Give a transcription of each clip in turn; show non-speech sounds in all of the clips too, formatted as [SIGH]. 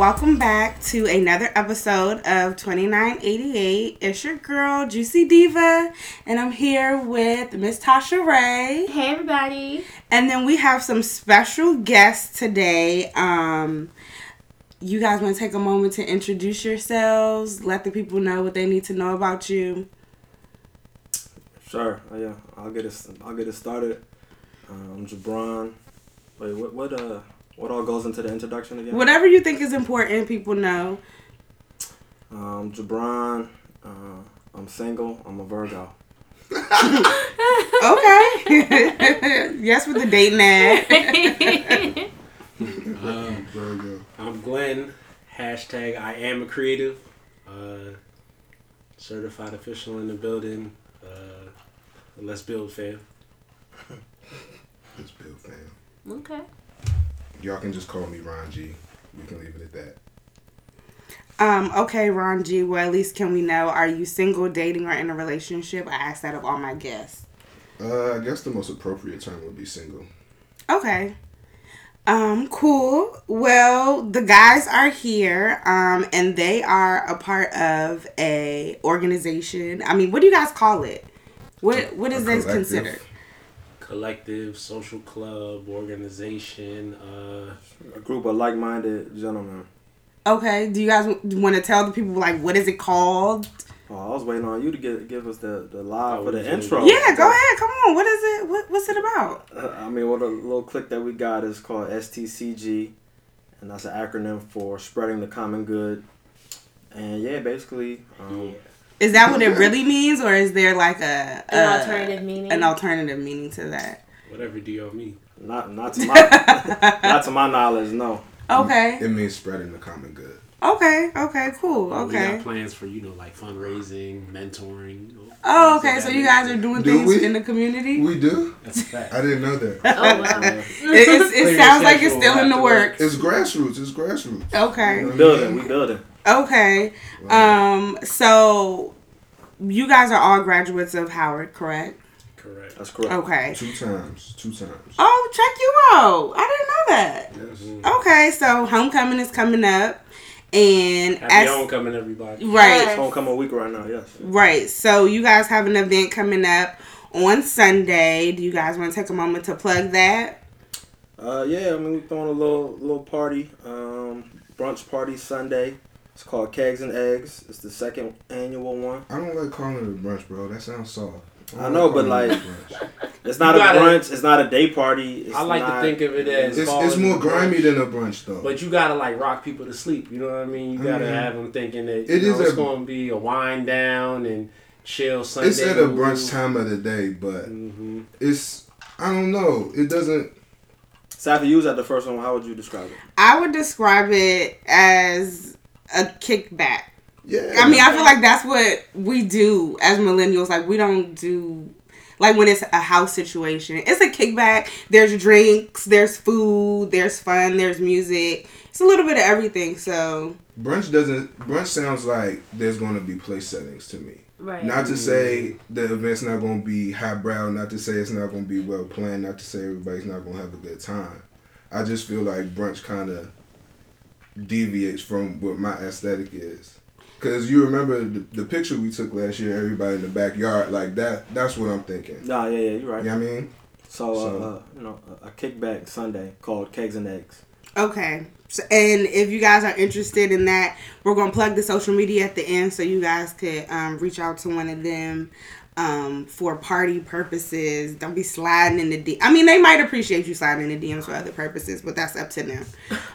Hey world, welcome back to another episode of 2988. It's your girl, Juicy Diva, and I'm here with Miss Tasha Ray. Hey everybody. And then we have some special guests today. Um you guys want to take a moment to introduce yourselves, let the people know what they need to know about you. Sure. Oh, yeah, I'll get it. I'll get it started. Um, Jabron. Wait, what? What? Uh, what all goes into the introduction again? Whatever you think is important, people know. Um, Jabron. Uh, I'm single. I'm a Virgo. [LAUGHS] okay. [LAUGHS] yes, with the dating ad. uh, [LAUGHS] Virgo. I'm Glenn. Hashtag I am a creative. Uh, certified official in the building. Uh, let's build, fam. let's build, fam. Okay. Y'all can just call me Ron G. We can leave it at that. Um, okay, Ron G. Well, at least can we know? Are you single, dating, or in a relationship? I asked that of all my guests. Uh, I guess the most appropriate term would be single. Okay. Um, cool. Well, the guys are here, um, and they are a part of a organization. I mean, what do you guys call it? What what is this considered? Collective, social club, organization, uh, a group of like-minded gentlemen. Okay. Do you guys want to tell the people like what is it called? Oh, I was waiting on you to get give us the the live oh, for the intro. Yeah, go ahead. Come on. What is it? What, what's it about? Uh, I mean, what a little click that we got is called STCG, and that's an acronym for spreading the common good. And yeah, basically. Um, yeah. Is that what it really means, or is there like a, [LAUGHS] a an alternative meaning? An alternative meaning to that. Whatever do y'all mean? Not not to my [LAUGHS] not to my knowledge, no. Okay. It means spreading the common good. Okay. Okay. Cool. Okay. We got plans for you know like fundraising, mentoring. Oh, okay. So you guys are doing do things we? in the community. We do. That's a fact. I didn't know that. oh wow. it, it sounds like it's still in the works. It's grassroots. It's grassroots. Okay. You know building. We building. Okay. Um. So, you guys are all graduates of Howard, correct? Correct. That's correct. Okay. Two times. Two times. Oh, check you out. I didn't know that. Yes. Okay, so homecoming is coming up. And Happy as, homecoming, everybody! Right, it's homecoming week right now. Yes. Right. So you guys have an event coming up on Sunday. Do you guys want to take a moment to plug that? Uh, yeah. I mean, we're throwing a little little party, um, brunch party Sunday. It's called Kegs and Eggs. It's the second annual one. I don't like calling it a brunch, bro. That sounds soft. I, I know, but like, it's not you a gotta, brunch. It's not a day party. It's I like not, to think of it as it's, it's more grimy than a brunch, though. But you gotta like rock people to sleep. You know what I mean? You gotta mm-hmm. have them thinking that it know, is it's going to be a wind down and chill Sunday. It's at a brunch time of the day, but mm-hmm. it's I don't know. It doesn't. So after you was at the first one, how would you describe it? I would describe it as a kickback. Yeah. I mean, I feel like that's what we do as millennials. Like, we don't do like when it's a house situation. It's a kickback. There's drinks, there's food, there's fun, there's music. It's a little bit of everything. So brunch doesn't. Brunch sounds like there's going to be place settings to me. Right. Not to say mm-hmm. the event's not going to be highbrow. Not to say it's not going to be well planned. Not to say everybody's not going to have a good time. I just feel like brunch kind of deviates from what my aesthetic is. Cause you remember the, the, picture we took last year, everybody in the backyard, like that. That's what I'm thinking. Nah, yeah, yeah, you're right. You know what I mean? So, so uh, you know, a kickback Sunday called Kegs and Eggs. Okay. So, and if you guys are interested in that, we're gonna plug the social media at the end, so you guys could um, reach out to one of them um, for party purposes. Don't be sliding in the D. I mean, they might appreciate you sliding in the DMs for other purposes, but that's up to them.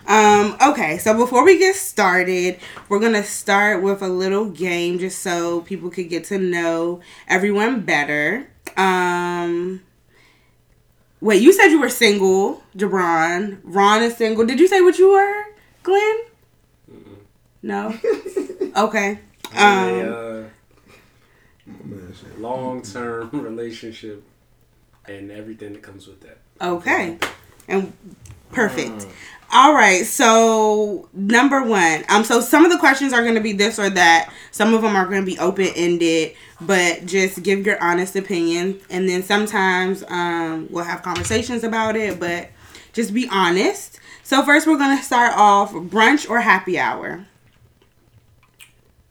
Um, okay, so before we get started, we're gonna start with a little game just so people could get to know everyone better. Um, wait, you said you were single, Jabron. Ron is single. Did you say what you were, Glenn? Mm-mm. No. [LAUGHS] okay. Um, I, uh, long term [LAUGHS] relationship and everything that comes with that. Okay. And perfect. Mm. All right. So number one, um, so some of the questions are going to be this or that. Some of them are going to be open ended, but just give your honest opinion. And then sometimes um, we'll have conversations about it, but just be honest. So first, we're gonna start off brunch or happy hour.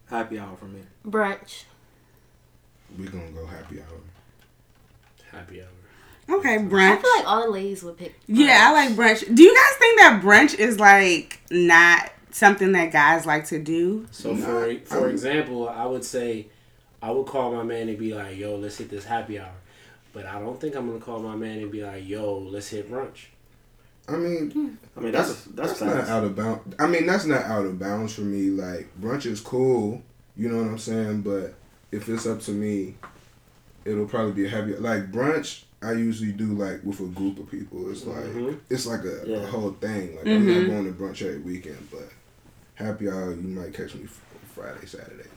Happy hour for me. Brunch. We gonna go happy hour. Happy hour. Okay, brunch. I feel like all the ladies would pick. Yeah, I like brunch. Do you guys think that brunch is like not something that guys like to do? So for for example, I would say I would call my man and be like, "Yo, let's hit this happy hour," but I don't think I'm gonna call my man and be like, "Yo, let's hit brunch." I mean, I mean, that's that's, that's not out of bounds. I mean, that's not out of bounds for me. Like brunch is cool, you know what I'm saying. But if it's up to me, it'll probably be a happy. Like brunch, I usually do like with a group of people. It's like Mhm. it's like a, Yeah. a whole thing. Like I'm Mhm. not going to brunch every weekend, but happy hour you might catch me Friday, Saturday.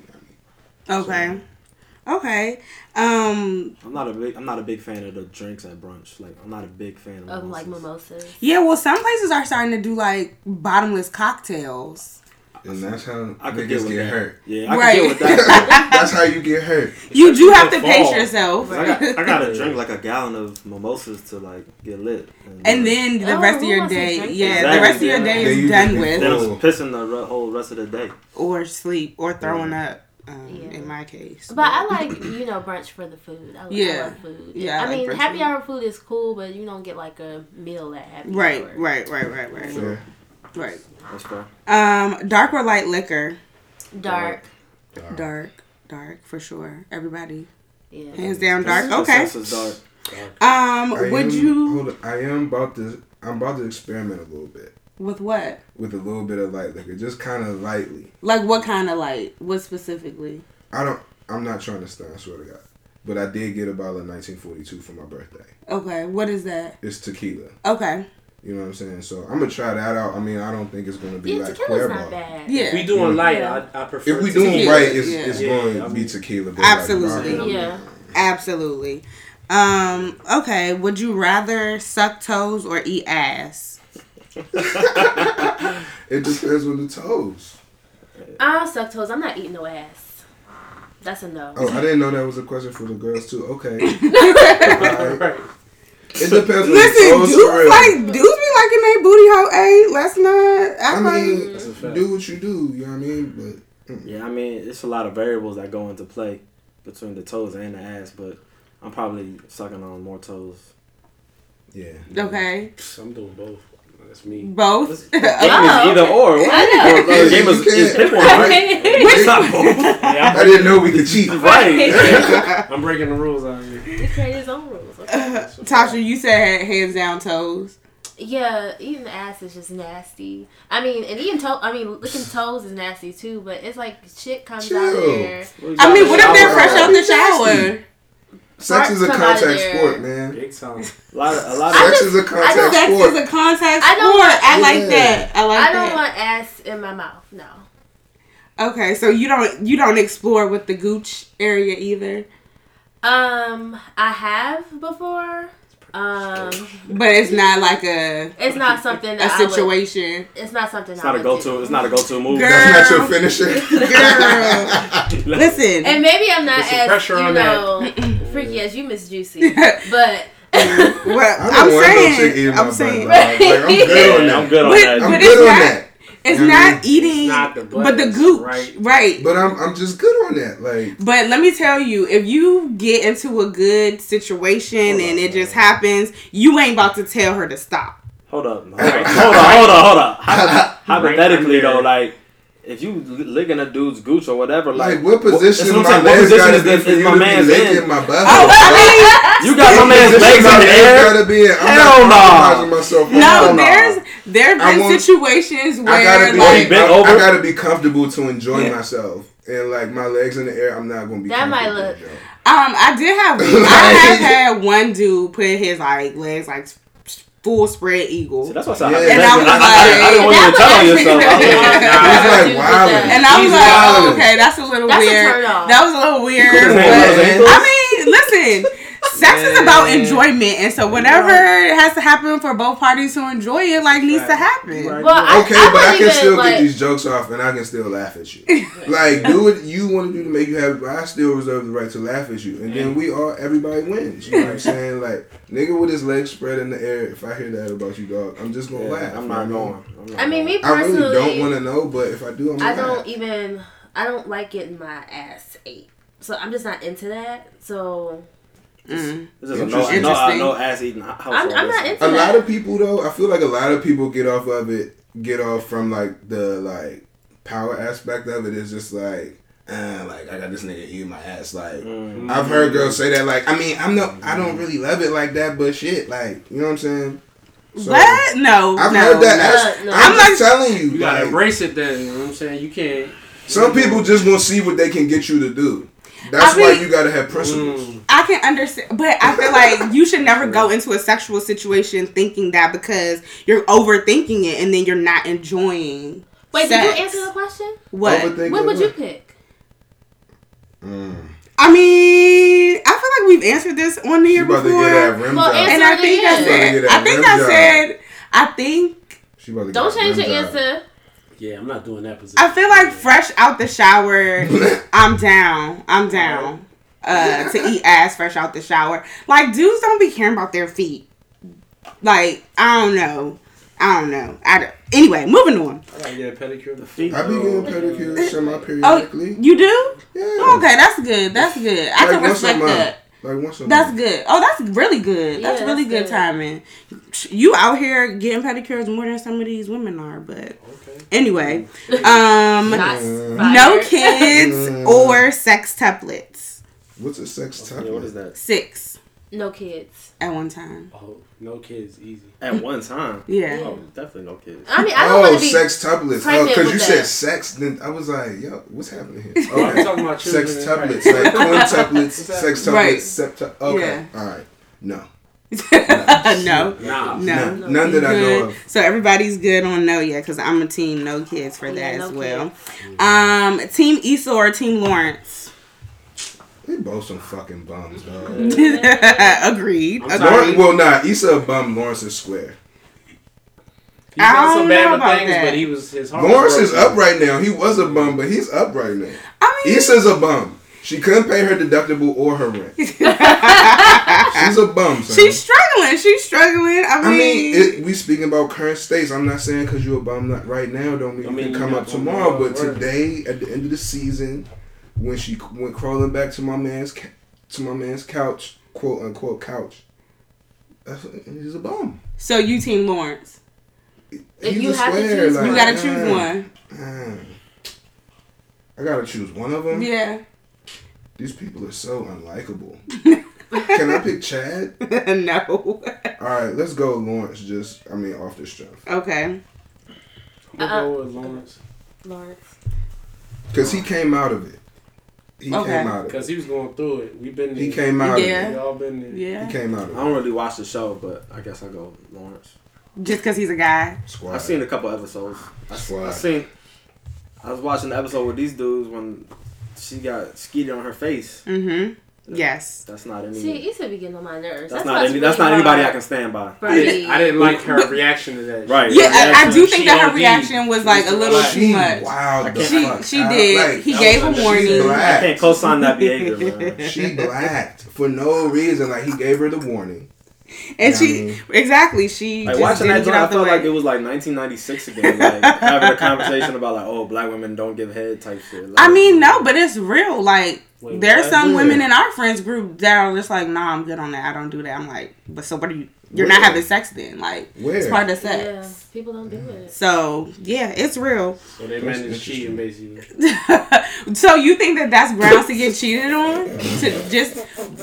You know what I mean? Okay. Okay. Um. I'm not a big I'm not a big fan of the drinks at brunch. Like I'm not a big fan of, Of like mimosas. mimosas. Yeah. Well, some places are starting to do like bottomless cocktails. And that's how I could niggas get with get that. hurt. Yeah, I Right. could get with that. [LAUGHS] that's how you get hurt. You do have to Especially pace yourself. I got I gotta [LAUGHS] drink like a gallon of mimosas to like get lit. And then the Oh, rest of your day, yeah, that? the rest of your day yeah. is you done with, then I'm pissing the re- whole rest of the day. or sleep, or throwing up. Um, Yeah. In my case, But I like [CLEARS THROAT] you know brunch for the food. I, Yeah. I love food. Yeah, I I, mean brunch happy food. hour food is cool, but you don't get like a meal at happy right, hour. right, right, right, right, Fair. Right. That's fair. Um, dark or light liquor? Dark. Dark, dark for sure. Everybody, Yeah. hands down, dark. Okay. Consensus dark. Um, I would am, you Hold on, I am about to. I'm about to experiment a little bit with what? with a little bit of light liquor, just kind of lightly. Like what kind of light? What specifically? I don't. I'm not trying to stunt. I swear to God. But I did get a bottle of 1942 for my birthday. Okay, what is that? It's tequila. Okay, You know what I'm saying? So I'm gonna try that out. I mean, I don't think it's gonna be Yeah, like tequila's not bad. yeah, If we doing light, Yeah. I, I prefer. If we to doing Tequila, right, it's, yeah. it's Yeah, going I to be tequila. Absolutely. Like, Yeah. absolutely. Um, okay, would you rather suck toes or eat ass? [LAUGHS] it depends on the toes. I'll suck toes. I'm not eating no ass. That's a no. Oh, I didn't know that was a question for the girls too. Okay. [LAUGHS] right. It depends on Listen, the toes for dudes real. like dudes be liking their booty hole. Hey, let's not act I mean, That's do what you do. You know what I mean? But Yeah, I mean, it's a lot of variables that go into play between the toes and the ass, but I'm probably sucking on more toes. yeah. Okay, I'm doing both. That's me. both. Game [LAUGHS] Oh, is either or. What? I know. Or, uh, game is, is pick one, right? [LAUGHS] It's not both. Yeah, I didn't know we could cheat. Right. I'm, I'm breaking the rules out here. He created his own rules. Okay. [LAUGHS] Tasha, you said hands down toes. Yeah, even the ass is just nasty. I mean, and even toe. I mean, looking toes is nasty too. But it's like shit comes out Chill. there. I mean, what if they're fresh out the shower? Sex is a Farts come out of contact sport, man. Big time. A lot of, a lot of Sex just- is a I contact don't- Sex sport. is a contact I don't sport. want- I like Yeah. that. I like I don't that. want ass in my mouth. No. Okay, so you don't you don't explore with the gooch area either, Um, I have before. Um, but it's not like a it's not something a that I would, situation. It's not something. It's I not a go to. It's not a go to move. Girl. That's not your finisher. Girl, [LAUGHS] listen. And maybe I'm not as you on know freaky as you, Miss Juicy, [LAUGHS] but well, I I'm don't want no chick saying, I'm saying, dog. Like, I'm good on [LAUGHS] that. I'm good on But- that. I'm good on not- that. It's I mean, not eating, It's not the butt, but the gooch, right. right? But I'm I'm just good on that. Like But let me tell you, if you get into a good situation Hold and on, it just happens, you ain't about to tell her to stop. Hold up. [LAUGHS] Hold on. Hold on. Hold on. Hold on. Hypothetically, Right though, like if you licking a dude's gooch or whatever, like, like what position what my I'm what legs position gotta is be this- for is you my to be man's licking in? my butt? Oh, I mean, You got my man's legs in the air. Gotta be in. I'm Hell not no. compromising myself. no, no. there's there have been want- situations I where gotta be. like bent I, I gotta be comfortable to enjoy myself. And like my legs in the air, I'm not gonna be. That might look- Um, I did have I [LAUGHS] have had one dude put his like legs like full spread eagle, See, that's what's up. Yeah. And I was I, I, I didn't want you to like- tell on yourself. I was like, nah. Like Dude, wilding. with and I was He's like, oh, okay, that's a little That's a weird. turn off. That was a little weird. but- handled those ankles? I mean, listen. Sex is about Yeah. enjoyment, and so whatever has to happen for both parties to enjoy it, like needs to happen. Right. Well, Okay, I but I can still like, get these jokes off, and I can still laugh at you. [LAUGHS] like, do what you want to do to make you happy, but I still reserve the right to laugh at you, and then we all, everybody wins. You know what I'm [LAUGHS] saying? Like, nigga with his legs spread in the air. If I hear that about you, dog, I'm just gonna Yeah, laugh. I'm not know? going. I'm not I mean, me going. I really personally, don't want to know, but if I do, I'm I don't laugh. even. I don't like getting my ass ate. So I'm just not into that. So Mm. This is a no, Interesting. no, uh, no ass eating household. I'm- I'm not into A that. lot of people, though, I feel like a lot of people get off of it, get off from like the like power aspect of it. Is just like. Uh, like I got this nigga eating my ass. Like Mm. I've heard girls say that. Like I mean, I'm no, I don't really love it like that, but shit, like you know what I'm saying. So, what? No, I've no, heard that. no. as- No, no. I'm, I'm just telling you. You gotta like, embrace it then. You know what I'm saying? You can't. some people just want to see what they can get you to do. That's I why mean- you gotta have principles. Mm. I can understand, but I feel like you should never go into a sexual situation thinking that because you're overthinking it and then you're not enjoying. wait, sex. did you answer the question? What? Overthinking What would you pick? Mm. I mean, I feel like we've answered this on the She year about to before, get that rim Well, job. answer and I think I again. She about to said, I think I said, I think She about to get Don't change rim your job. answer. Yeah, I'm not doing that position. I feel like fresh out the shower, [LAUGHS] I'm down. I'm down. Uh, to eat ass fresh out the shower. Like dudes don't be caring about their feet. Like I don't know. I don't know. I don't. Anyway, moving on. I gotta get a pedicure. The feet. I be though. getting pedicures semi Oh, you do? yeah. Okay, that's good. That's good. I Like can respect that. Like once a That's month. good. Oh, that's really good. That's Yeah, really that's good, good. timing. You out here getting pedicures more than some of these women are, but Okay. anyway. [LAUGHS] Um no kids Mm. or sex templates. What's a sex Yeah, what is tablet? that? Six No kids. at one time. Oh, no kids, easy. At one time. Yeah. Oh, definitely no kids. I mean, I don't Oh, want to be. sex tuplets. Oh, because with you that. said sex, then I was like, yo, what's happening here? Oh, Okay. talking about sex and- tuplets, like quintuplets, sex tuplets, Right. septu- Okay, Yeah. all right. [LAUGHS] No. no. Nah. No. None, none that I know of. So everybody's good on no yet because I'm a team no kids for Yeah, that no as well. kids. Um, team Issa or team Lawrence? They both some fucking bums, dog. [LAUGHS] [LAUGHS] Agreed. I'm Agreed. sorry. Lawrence, well, nah, Issa a bum, Lawrence is square. He's I done don't some know bad about things, that. but he was his heart. Lawrence was is up right now. He was a bum, but he's up right now. I mean, Issa's a bum. She couldn't pay her deductible or her rent. [LAUGHS] She's a bum. Son. she's struggling. She's struggling. I mean, I mean, it, we speaking about current states. I'm not saying because you're a bum not right now don't mean I you mean, can come up tomorrow. But today, at the end of the season, when she went crawling back to my man's ca- to my man's couch, quote unquote couch, he's a bum. so you team Lawrence. If He's you a have to choose like, You gotta man, choose one. man. I gotta choose one of them. Yeah. These people are so unlikable. [LAUGHS] Can I pick Chad? [LAUGHS] no. All right, let's go Lawrence. Just I mean off the strength Okay. I'm gonna Uh-uh. go with Lawrence Lawrence. because he came out of it. He Okay. came out of it. because he was going through it. We've been. He there. came out Yeah. of We it. all been there. Yeah. He came out I don't really watch the show, but I guess I go Lawrence. Just because he's a guy. Squad. I've seen a couple episodes. I, Squad. I seen. I was watching the episode with these dudes when she got skeeted on her face. Mm-hmm. Yes. That's not any. See, Issa be getting on my nerves. that's, That's, not why it's any. That's really not anybody I can stand by. I didn't. I didn't like her [LAUGHS] reaction to that. Right. Yeah, I, I do think she that her reaction was like a little too much. Wow, She she out. did. Like, he gave was a a- warning. she's I can't co-sign that behavior, [LAUGHS] man. She blacked for no reason. Like he gave her the warning. [LAUGHS] And Yeah, she I mean- exactly she Like just watching that didn't joint, get I out the felt way. like it was like 1996 again, like [LAUGHS] having a conversation about like, oh, black women don't give head type shit. Like, I mean, no, but it's real. Like Wait, there's some women in our friends group that are just like, nah, I'm good on that. I don't do that. I'm like, but so what are you? You're not having sex then? Like Where? it's part of Yeah, people don't do it. So yeah, it's real. So they That's managed cheating basically. [LAUGHS] so you think that that's grounds to get cheated on? To just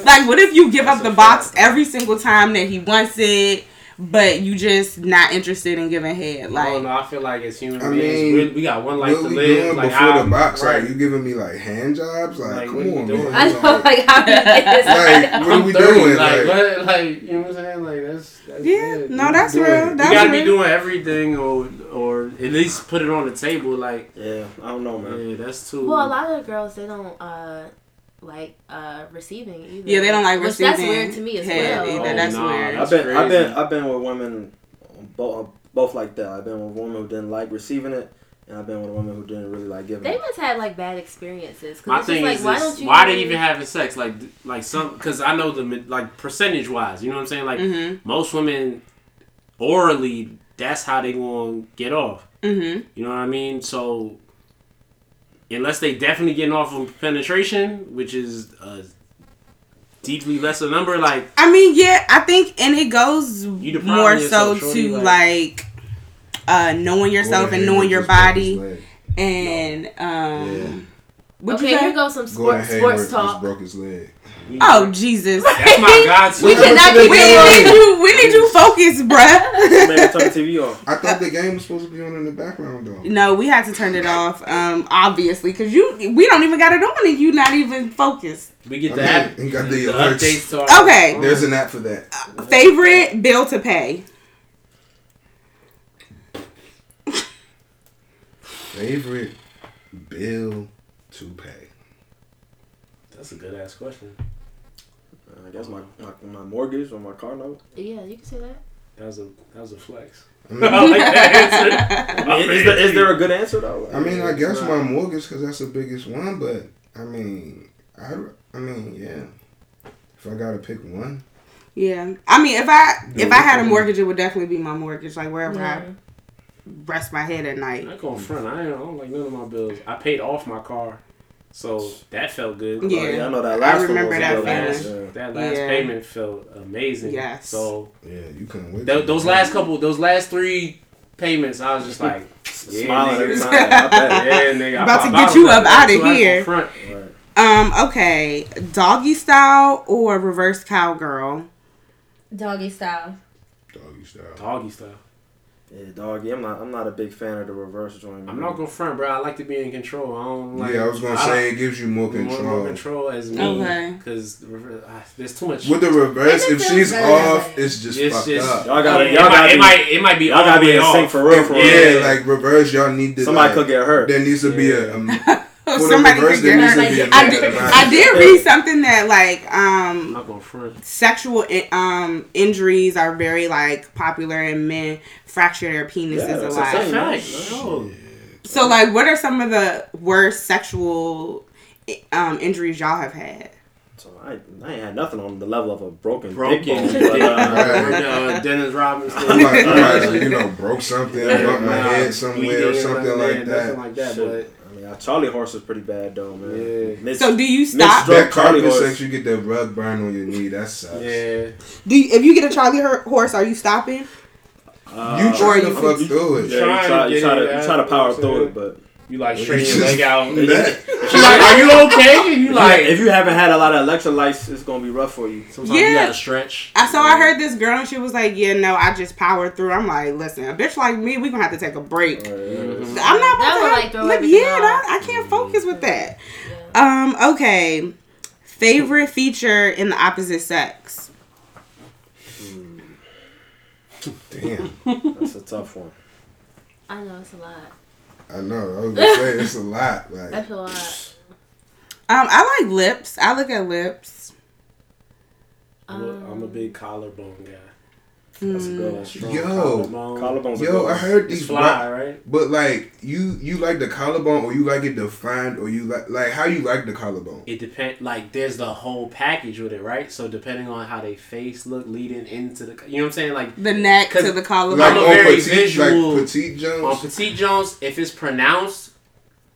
like, what if you give up the box every single time that he wants it, but you just not interested in giving head? Like, don't know. I feel like as human I beings, mean, we, we got one life what to we live. doing Like before I'm- the box? right. Like you giving me like hand jobs? Like, Like, come what are you on, doing? man. I know, Like, like, how [LAUGHS] like, what are we 30, doing? Like, Like, what, like, you know what I'm saying? Like, that's, that's yeah, it. no, that's doing? real. You That's you gotta real. be doing everything, or or at least put it on the table. Like, yeah, I don't know, man. yeah, that's too. Well, a lot of girls they don't uh like uh receiving either. Yeah, they don't like Which receiving. that's weird to me as head well. Either. Oh, that's nah, weird. I've That's been I've been. I've been with women both both like that. I've been with women who didn't like receiving it, and I've been with women who didn't really like giving They it. must have like bad experiences. 'cause My it's just thing like, is, why this, don't you? why they even having sex? Like, like some, because I know the like percentage wise. You know what I'm saying? Like Mm-hmm. most women orally, that's how they gonna get off. Mm-hmm. You know what I mean? So unless they definitely getting off of penetration, which is a deeply lesser number, like I mean, yeah, I think, and it goes more so shorty, to like- like uh knowing yourself Gordon and knowing your just broke his body leg. and um. Yeah. Okay, you say? here goes some Gordon sports Hayward sports just talk. broke his leg. Oh Jesus! that's my god. [LAUGHS] We cannot we keep need it you. We need [LAUGHS] you focused, bruh. Maybe turn the TV off. I thought the game was supposed to be on in the background though. no, we had to turn it off. Um, obviously, because you we don't even got it on, and you not even focused. We get I the app, you got the, the alerts. updates to our Okay. There's an app for that. Favorite bill to pay? Favorite bill to pay. That's a good ass question. I guess my, my my mortgage or my car note. Yeah, you can say that. That was a that was a flex. I [LAUGHS] mean, I like that answer. I mean, is, there, is there a good answer though? I mean, I guess It's my mortgage because that's the biggest one. But I mean, I, I mean, yeah. If I gotta pick one, Yeah, I mean, if I if I had a mortgage, it would definitely be my mortgage. Like wherever Yeah. I rest my head at night. I ain't going front. I don't like none of my bills. I paid off my car, so that felt good. Yeah. Oh, yeah, I know that last remember one was that a good That last Yeah. payment felt amazing. Yes. So yeah, you couldn't wait. th- till those last couple, those last three payments, I was just like, [LAUGHS] Yeah. Smiling every nigga. time. [LAUGHS] I bet. yeah, nigga. I About to pop get out, you I up like, outta so here. Front. Right. Um, okay, doggy style or reverse cowgirl? Doggy style. doggy style. Doggy style. Yeah, doggy. I'm not. I'm not a big fan of the reverse joint. I'm not gonna front, bro. I like to be in control. I don't like. yeah, I was gonna say it gives you more More, control. more control as me, Okay. because there's too much. With the reverse, if she's feels off, like- it's just It's fucked just- up. Y'all gotta. it, Y'all might, gotta. it be, might, it might be y'all gotta be way in sync for real. For real. Yeah, Yeah. like reverse, y'all need to. Somebody like, could get hurt. There needs to be a. Um, [LAUGHS] for the Somebody reverse, could there get hurt. to be a I man did. I did read something that like um not gonna front. sexual um injuries are very like popular and men fracture their penises Yeah, a lot. the thing. Facts. No. So like, what are some of the worst sexual um injuries y'all have had? So I, I ain't had nothing on the level of a broken, Broken. dick bone, but, uh, Right. uh, Dennis Robinson. I'm like, I'm like, you know, [LAUGHS] [LAUGHS] broke something, Yeah, bumped my head somewhere, or something nothing, like nothing that. like that. shit. I mean, uh, Charlie horse is pretty bad though, man. Yeah. Mid- So do you stop? Stroke That carpet Charlie horse. sex, you get that rug burn on your knee. That sucks. Yeah, Do you, if you get a Charlie horse, are you stopping? uh, You try Or to fuck through it. Yeah, you try, to you try to you try to power what through it, but you like You straighten your leg out. That- She's like, "Are you okay?" And you like like, if you haven't had a lot of electrolytes, it's gonna be rough for you. sometimes you gotta stretch. I saw I heard this girl and she was like, "Yeah, no, I just powered through." I'm like, "Listen, a bitch like me, we gonna have to take a break." Mhm. I'm not about That to would, have, like, throw look, yeah, off. that, I can't focus with that. Yeah. Um, okay. Favorite feature in the opposite sex? Damn. That's a tough one. I know it's a lot. I know. I was gonna say it's a lot. Like That's a lot. Um, I like lips. I look at lips. I'm a, I'm a Um, big collarbone guy. That's a Mm. good one. Strong Yo. collarbone. Collarbones. yo, I ones. heard It's these. fly, Right, right? but like you, you like the collarbone, or you like it defined, or you like like how you like the collarbone. It depend. Like, there's the whole package with it, right? So depending on how they face look leading into the, you know what I'm saying? Like The neck to 'Cause- the collarbone. Like I'm a on very petite, visual- like petite on Jones. Petite Jones, if it's pronounced,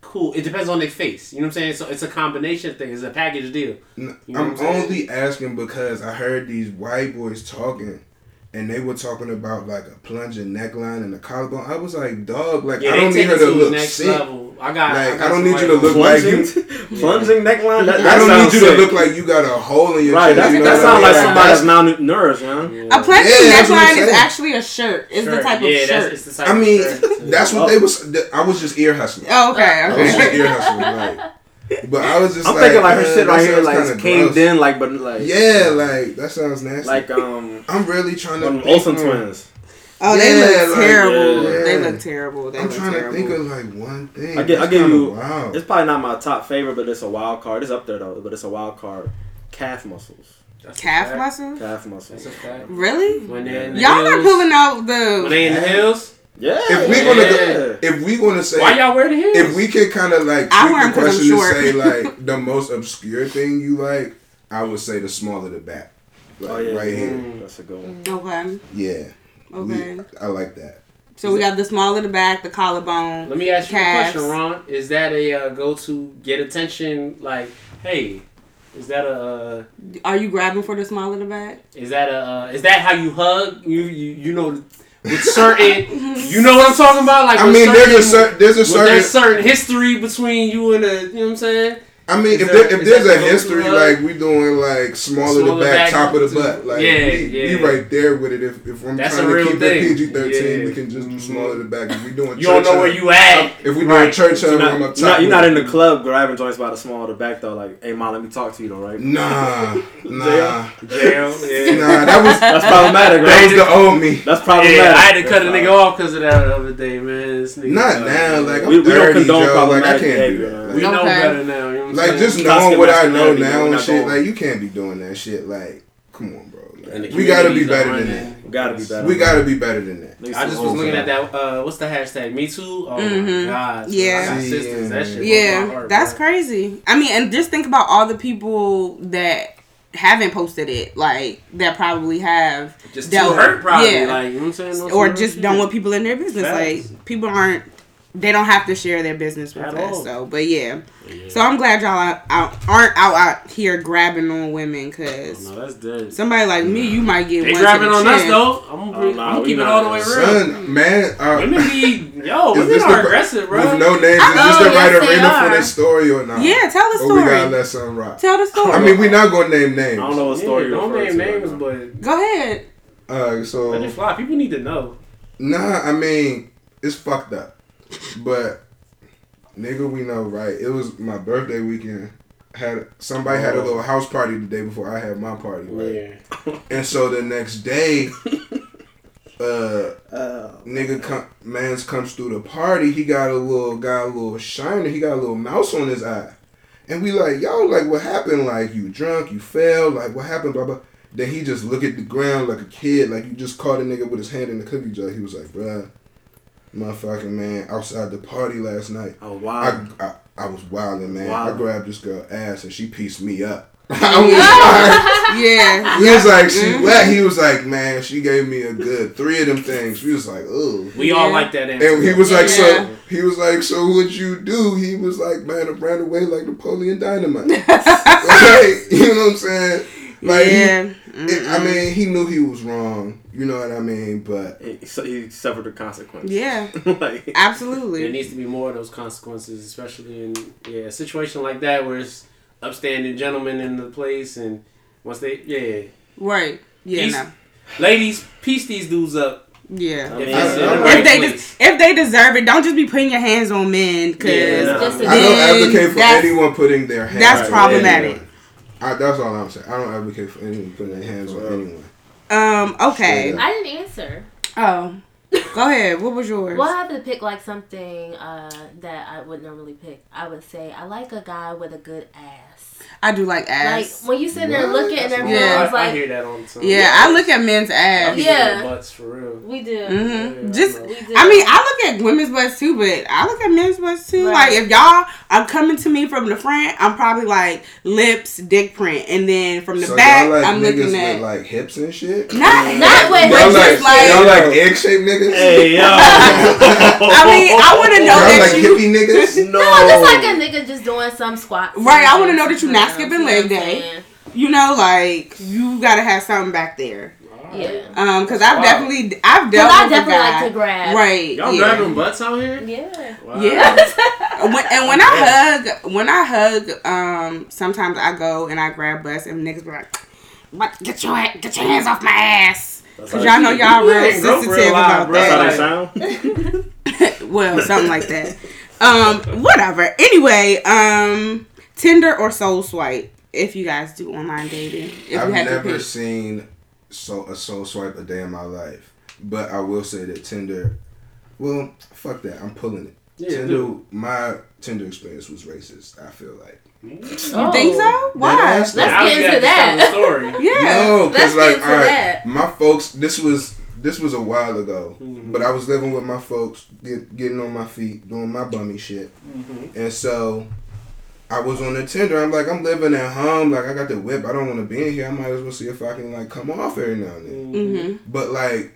cool. It depends on their face. You know what I'm saying? So it's a combination thing. It's a package deal. You know I'm I'm only asking because I heard these white boys talking, and they were talking about like a plunging neckline and a collarbone. I was like, dog, like Yeah, I don't need her to to look next sick. level. I got. Like, got I don't need you to look boys. like Plunging, [LAUGHS] plunging neckline. That, that I don't need you to look like you got a hole in your Right, chest. that's, you know that sounds like Like, somebody that's that's- malnourished, man. Yeah. A plunging Yeah, that's what I'm neckline is actually a shirt. It's the Shirt. type yeah, of that's, shirt. it's the type I mean, of shirt. [LAUGHS] that's what oh. they was. I was just ear hustling. Oh, okay, I was just okay. ear hustling, like. But I was just. I'm like, thinking like her shit right here, like it's caved gross. in, like but like Yeah, like that sounds nasty. like um I'm really trying to. one of them Olsen twins. Oh, they look like, terrible. yeah. They look terrible. They I'm look trying terrible. to think of like one thing. I give, I That's give you. wild. It's probably not my top favorite, but it's a wild card. It's up there though, but it's a wild card. Calf muscles. That's calf muscles. Calf muscles. That's a fact. Really? When they're in the Y'all are pulling out When the. they in the hills, Yeah. If we're gonna yeah. go, if we're gonna say why y'all wear the heels? if we could kind of like I tweak wear 'em the 'cause I'm question to say like [LAUGHS] the most obscure thing you like, I would say the smaller the back, like Oh yeah. right here. Mm. That's a good one. Okay. Yeah, Okay. We- I like that. So we got the small of the back, the collarbone. Let me ask you Calves. a question, Ron. Is that a uh, go to get attention? Like, hey, is that a uh, Are you grabbing for the small of the back? is that a uh, is that how you hug? You you you know with certain you know what I'm talking about? Like I mean, certain, there's a certain there's a certain. there's certain history between you and the you know what I'm saying? I mean, is if that- there, if there's a history, hug? like we doing like smaller Smaller the back, back top of the to- butt, like yeah, we, yeah. we right there with it. If, if I'm That's trying to keep thing. it PG thirteen, Yeah. we can just do Mhm. smaller the back. If we doing church, You don't church know where you at. If we doing Right. church You're not, I'm up you're top. not, you're not in the club grabbing joints by the small of the back though. Like, hey, mom, let me talk to you though, right? it. Nah, [LAUGHS] nah, Jail. Yeah. nah. That was That's problematic, that was the old me. That's problematic. Yeah, I had to cut a nigga off because of that the other day, man. Not now. Like I'm We- we don't condone Joe. Like I can't do behavior, that. we know better now. You know what I'm like just knowing what I know now and shit. going. Like you can't be doing that shit. Like, come on, bro. Like, we gotta be better than running. that. We gotta be better. We gotta be better than that. I just was looking at that. Uh, what's the hashtag? Me too. Oh Mhm. my god. Yeah. I got sisters. That shit. broke my Yeah, heart, that's bro. crazy. I mean, and just think about all the people that haven't posted it, like that probably have Just dealt too hurt, probably. Yeah. Like you know what I'm saying? Or just don't want people in their business. Facts. Like people aren't, they don't have to share their business with At us. all. So, but yeah. Yeah. So I'm glad y'all out, out, aren't out out here grabbing on women, cause No, somebody like me, you might get They one grabbing to the on us though. I'm gonna, Oh, nah, I'm gonna keep it all the way real. Son, man, uh, Women be [LAUGHS] yo, women are the- aggressive, bro. with no names, is Oh, this the yes, right they arena for are. this story or not? Yeah, tell the Or we gotta story. let something rock. Tell the story. I mean, we not gonna name names. I don't know what Yeah, story you're don't name to right names, but Go ahead. Uh, so let it fly. People need to know. nah, I mean, it's fucked up, but nigga, we know, right? It was my birthday weekend. Had somebody had a Oh. little house party the day before I had my party, right? Yeah. [LAUGHS] And so the next day, [LAUGHS] uh, Uh, nigga come, man's comes through the party. He got a little got a little shiner. He got a little mouse on his eye, and we like yo, like what happened? Like you drunk? You fell? Like what happened? Blah blah. Then he just look at the ground like a kid, like you just caught a nigga with his hand in the cookie jar. He was like, bruh, motherfucking man, outside the party last night. oh I, wow. I, I was wilding, man. Wow. I grabbed this girl ass and she pieced me up. [LAUGHS] [LAUGHS] I was like, Yeah. [LAUGHS] he was like, she Mhm. wet. He was like, man, she gave me a good three of them things. We was like, oh. We all Yeah. like that answer. And he was like, so Yeah. he was like, so what you do? He was like, man, I ran away like Napoleon Dynamite. like, you know what I'm saying? Like, he- it, I mean, he knew he was wrong. You know what I mean? But He, he suffered the consequences. Yeah. [LAUGHS] like, absolutely. There needs to be more of those consequences, especially in yeah a situation like that where it's upstanding gentlemen in the place, and once they yeah, Right. Yeah. He's- No. ladies, piece these dudes up. Yeah. I If mean, it's I- I- if they des- if they deserve it, don't just be putting your hands on men because Yeah. Just a I don't advocate for anyone putting their hands. that's on problematic. anyone. I, that's all I'm saying. I don't advocate for anyone putting their hands on anyone. Um okay. I didn't answer. Oh, go ahead. What was yours? Well, I have to pick like something uh, that I would normally pick. I would say I like a guy with a good ass. I do like ass. Like when you sit there What? looking and That's everything, Yeah. I, it's I like hear that on some. yeah, I look at men's I ass. be Yeah. butts for real. we do. hmm Yeah, Just, I. We do. I mean, I look at women's butts too, but I look at men's butts too. Right. Like if y'all are coming to me from the front, I'm probably like lips, dick print, and then from the so back, y'all like I'm looking at with like hips and shit. not Not with Y'all hips, like, just like. y'all like egg shaped niggas. hey yo. [LAUGHS] I mean, I want to know y'all that like you. hippie niggas. no. [LAUGHS] No, just like a nigga just doing some squats. Right, I wanna know that you're not you know skipping leg day. You know, like you gotta have something back there. Yeah. Um, because I've Wow. definitely I've Cause dealt I with a definitely guy. like to grab. Right. Y'all yeah. grabbing butts out here? Yeah. Wow. Yeah. [LAUGHS] when, and when I hug, when I hug, um, sometimes I go and I grab butts and niggas be like, "What? Get your get your hands off my ass!" That's Cause y'all know y'all real ain't grow real sensitive about bro. That's that. how they sound. [LAUGHS] well, something like that. Um, whatever. Anyway, um, Tinder or Soul Swipe if you guys do online dating. If I've you had never seen so a soul swipe a day in my life. but I will say that Tinder. Well, fuck that. I'm pulling it. Yeah, Tinder. dude. My Tinder experience was racist. I feel like. Oh. You think so? Why? Let's Let's get into have that. story. [LAUGHS] Yeah. No, Let's because get like, into all right, that. my folks. This was this was a while ago, Mhm. but I was living with my folks, get, getting on my feet, doing my bummy shit, Mhm. and so I was on the Tinder. I'm like, I'm living at home. Like, I got the whip. I don't want to be in here. I might as well see if I can like come off every now and then. Mm-hmm. But like,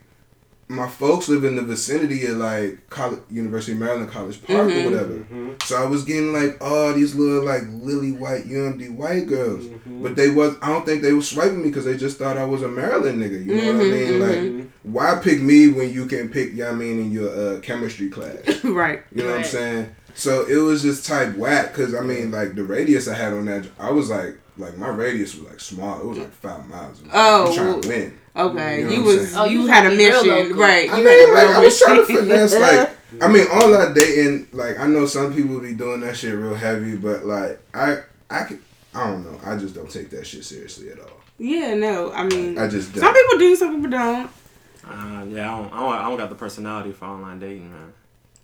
my folks live in the vicinity of like college, University of Maryland College Park Mhm. or whatever. Mhm. So I was getting like all these little like lily white UMD white girls. Mhm. But they was I don't think they were swiping me because they just thought I was a Maryland nigga. You know what I mean? Like Mhm. why pick me when you can pick, you know what I mean, in your uh, chemistry class? [LAUGHS] right. You know what I'm saying? So it was just type whack because I mean, like the radius I had on that, I was like, like my radius was like small. It was like five miles. Oh. I'm trying to win. Okay. You know You what was? Oh, you you had a trying to be real mission, right? I You mean, had a like real I was trying to finesse. Like I mean, [LAUGHS] all that dating, like I know some people be doing that shit real heavy, but like I, I could, I don't know. I just don't take that shit seriously at all. yeah. No. I mean, I just don't. some people do, some people don't. Uh, yeah, I don't, I don't. I don't got the personality for online dating, man.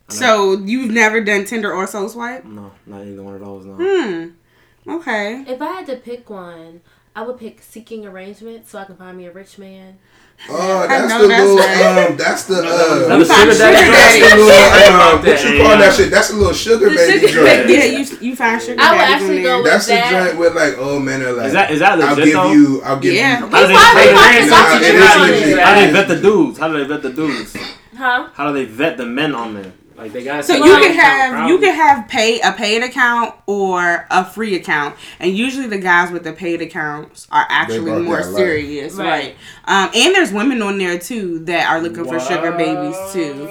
I know- So you've never done Tinder or Soul Swipe? no, not either one of those. No. Hmm. Okay. If I had to pick one, I would pick seeking arrangement so I can find me a rich man. Oh, that's the that's little, right. um, that's the, That uh, was find sugar daddy sugar joint. that's the little, um, About what you call yeah. that shit? That's a little sugar The baby sugar joint. baby. Yeah, you you find sugar I would actually go there. with That's the that. joint with like old men are like, Is that is that I'll give though? you, I'll give Yeah. you. Yeah, do they It's pay the probably ransom? not Nah, to it do is it. legit. How do they vet the dudes? How do they vet the dudes? Huh? How do they vet the men on there? Like they got So you can have probably. you can have pay a paid account or a free account, and usually the guys with the paid accounts are actually more serious, Right. right? Um, and there's women on there too that are looking for sugar babies too.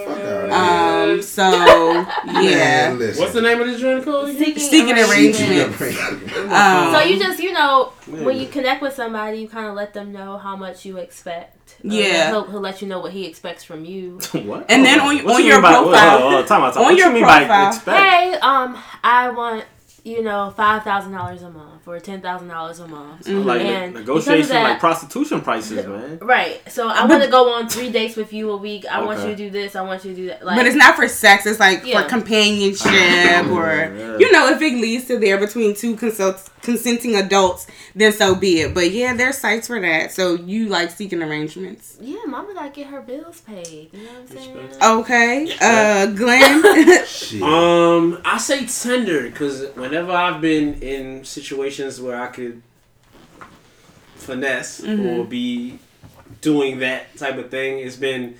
Um, so [LAUGHS] yeah. Man. What's the name of this joint called? again? Seeking, Seeking. Um, So you just you know when you connect with somebody, you kind of let them know how much you expect. Uh, Yeah. he'll, he'll let you know what he expects from you. [LAUGHS] what? And then Hold on- on you your mean by- hold profile- on, hold on, time out, time on What your you mean by profile- expect? Hey, um, I want you know five thousand dollars a month or ten thousand dollars a month. Mhm. Like And negotiation, that- like prostitution prices, [LAUGHS] man. Right. So I But- want to go on three dates with you a week. I want you to do this. I want you to do that. Like, but it's not for sex. It's like Yeah. for companionship, [LAUGHS] or Yeah. you know, if it leads to there between two consult- consenting adults, then so be it. But yeah, there's sites for that. So you like seeking arrangements. yeah, mama gotta get her bills paid. You know what I'm saying? Okay, uh, [LAUGHS] Glenn. Um, I say Tinder because whenever I've been in situations where I could finesse or be doing that type of thing, it's been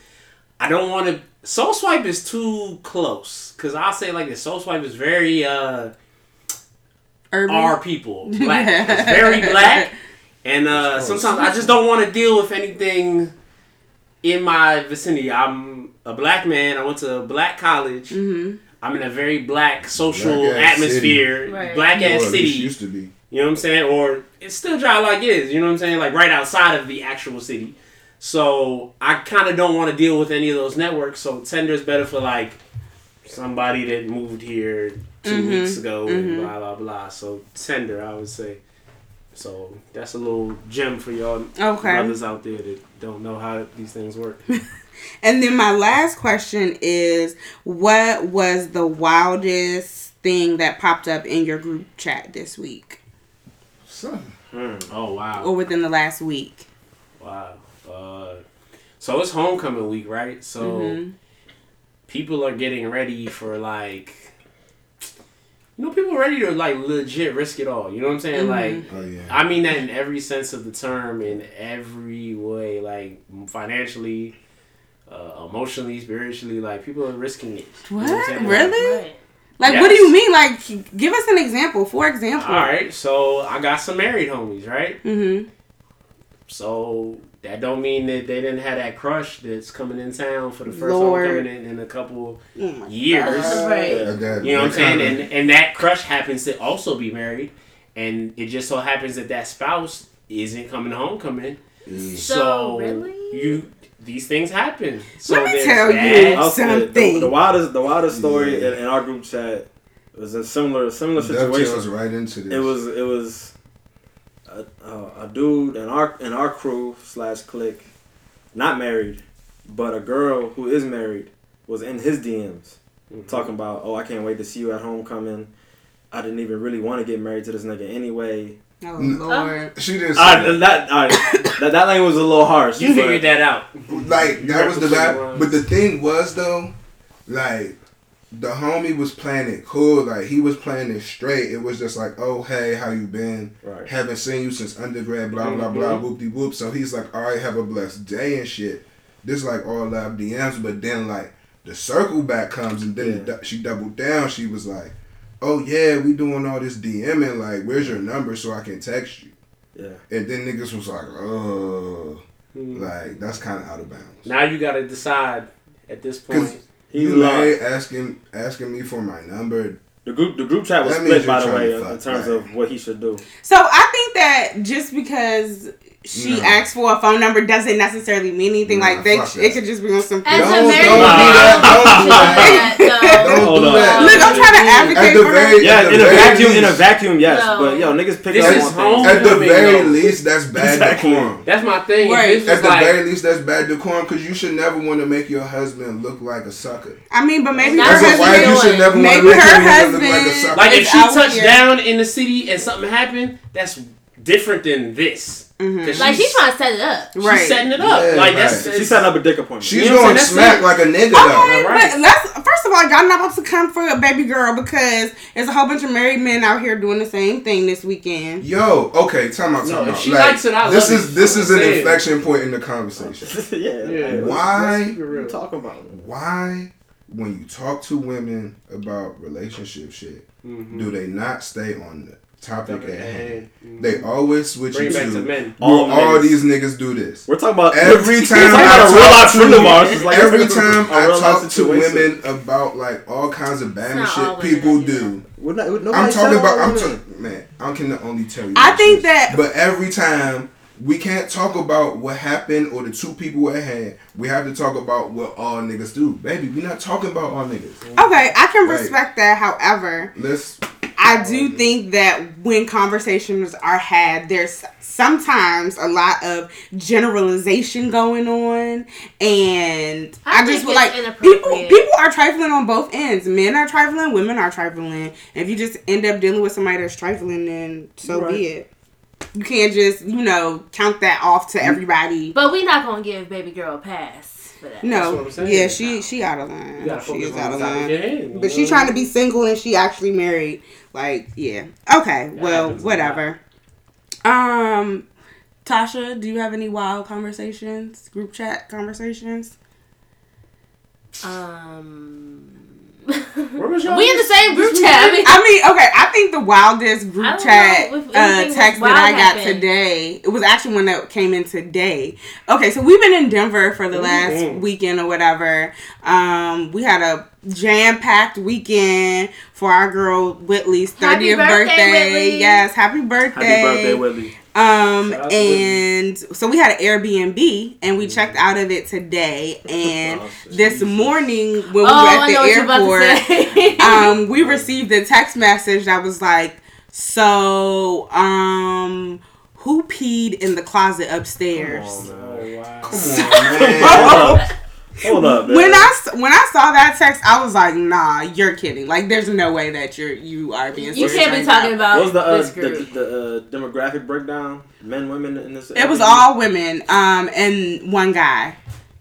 I don't want to. Soul Swipe is too close because I'll say like this: Soul Swipe is very uh Urban. our people [LAUGHS] black. it's very black, and uh sometimes I just don't want to deal with anything in my vicinity. I'm a black man. I went to a black college. hmm I'm in a very black social Black-ass atmosphere, Right. black Or ass city. used to be. You know what I'm saying? Or it's still dry like it is. You know what I'm saying? Like right outside of the actual city. So I kind of don't want to deal with any of those networks. So Tinder is better for like somebody that moved here 2 Mhm, weeks ago and mhm. blah blah blah. So Tinder, I would say. So that's a little gem for y'all Okay. brothers out there that don't know how these things work. [LAUGHS] And then my last question is, what was the wildest thing that popped up in your group chat this week Son. Hmm. Oh wow. or within the last week? Wow. Uh, so it's homecoming week, right? So Mhm. people are getting ready for like, you know, people are ready to like legit risk it all. You know what I'm saying? Mhm. Like, Oh yeah. I mean that in every sense of the term, in every way, like financially, uh, emotionally, spiritually. Like people are risking it. You know I'm What? Really? Right. Like, what do you mean? Like, give us an example. For example. All right. So I got some married homies, right? Mm-hmm. So that don't mean that they didn't have that crush that's coming in town for the first Lord. homecoming in, in a couple Oh years. God. Right. I got- You know what I'm saying? kinda- And and that crush happens to also be married, and it just so happens that that spouse isn't coming to homecoming. Mm. So, So, really? you these things happen. So Let me there's tell you. I'll the- Something. The, the wildest, the wildest story Yeah. in, in our group chat was a similar, similar Dovetails situation. right into this. It was, it was a, a, a dude in our in our crew slash clique, not married, but a girl who is married was in his DMs Mhm. talking about, "Oh, I can't wait to see you at homecoming. I didn't even really want to get married to this nigga anyway." Oh. Lord. She didn't say I, that. that, that that line was a little harsh. You figured that out. like that was the read between the vibe. lines. But the thing was though, like the homie was playing it cool. Like he was playing it straight. It was just like, oh hey, how you been? Right. Haven't seen you since undergrad. Blah blah blah. Mhm. Whoop de whoop. So he's like, all right, have a blessed day and shit. This like all live DMs, but then like the circle back comes and then Yeah. she doubled down. She was like, oh yeah, we doing all this DMing. Like, where's your number so I can text you? Yeah. And then niggas was like, oh, Mhm. like that's kind of out of bounds. Now you gotta decide at this point. He's you lost. asking asking me for my number. The group the group chat was That split by the way in in terms right? of what he should do. So I think that just because she No. asked for a phone number doesn't necessarily mean anything. Nah, like they, fuck that. it could just be on some. As Don't- a don't married do that. Don't do that. that. Don't Hold do that. Look, I'm trying to At advocate the for very, her. Yeah, in a very vacuum, in a least- vacuum, yes. No. But yo, niggas pick This up is on home. things. At the very no. least, that's bad Exactly. decorum. That's my thing. Right. At the like, very least, that's bad decorum because you should never want to make your husband look like a sucker. I mean, but maybe That's her As a wife, you should never want to make her husband look like a sucker. like if she touched down in the city and something happened, that's different than this. 'Cause Like she's trying to set it up. she's Right. setting it up. Yeah, like right. that's She's setting up a dick appointment. She's You know going to smack like a nigga Okay, though. Right. but let's first of all, y'all not about to come for a baby girl because there's a whole bunch of married men out here doing the same thing this weekend. Yo, okay, time out, No, time if out. she Like, likes it, I this love is it. this is an I'm inflection point in the conversation. [LAUGHS] yeah. Yeah. Why? let's keep it real. talking about? Why, when you talk to women about relationship shit, Mhm. do they not stay on the topic at hand? They mm-hmm. always switch bring it it to, to men. all, All all these niggas do this. We're talking about Every time I about a real life talk friend of ours. to It's like every time a I real life talk to women about like all kinds of bad It's not all shit people do do. We're not, I'm talking about I'm women. talking man. I can only tell you. I think that- But every time we can't talk about what happened or the two people at hand. We have to talk about what all niggas do, baby. we're not talking about all niggas. Okay, I can Right. respect that. However, Let's. I do think that when conversations are had, there's sometimes a lot of generalization going on, and I, I just think feel like people people are trifling on both ends. Men are trifling, women are trifling. If you just end up dealing with somebody that's trifling, then so Right. be it. You can't just you know count that off to everybody. But we're not gonna give baby girl a pass for that. No, yeah, she she out of line. She is out of line. But you she trying to be single and she actually married. Like, yeah. Okay, That well, whatever. Um, Tasha, do you have any wild conversations, group chat conversations? Um, Where was y'all? we in the same group chat. I mean, I mean, okay, I think the wildest group chat uh, text that I wild got happened. today, it was actually one that came in today. Okay, so we've been in Denver for the last Mhm. weekend or whatever. Um, we had a jam packed weekend for our girl Whitley's 30th birthday, birthday. Whitley. Yes, happy birthday. Happy birthday, Willie. Um, Shout out to and so we had an Airbnb and we checked out of it today. And this morning when we oh, were at know what you're the airport, [LAUGHS] um, we received a text message that was like, "So, um, who peed in the closet upstairs?" Come on, Oh man. [LAUGHS] Come on, man. [LAUGHS] Hold up, man. When I s- when I saw that text, I was like, "Nah, you're kidding! Like, there's no way that you're you are being you serious can't be talking about what was the uh, this the, group. the uh, demographic breakdown? Men, women in this. It was all women, um, and one guy.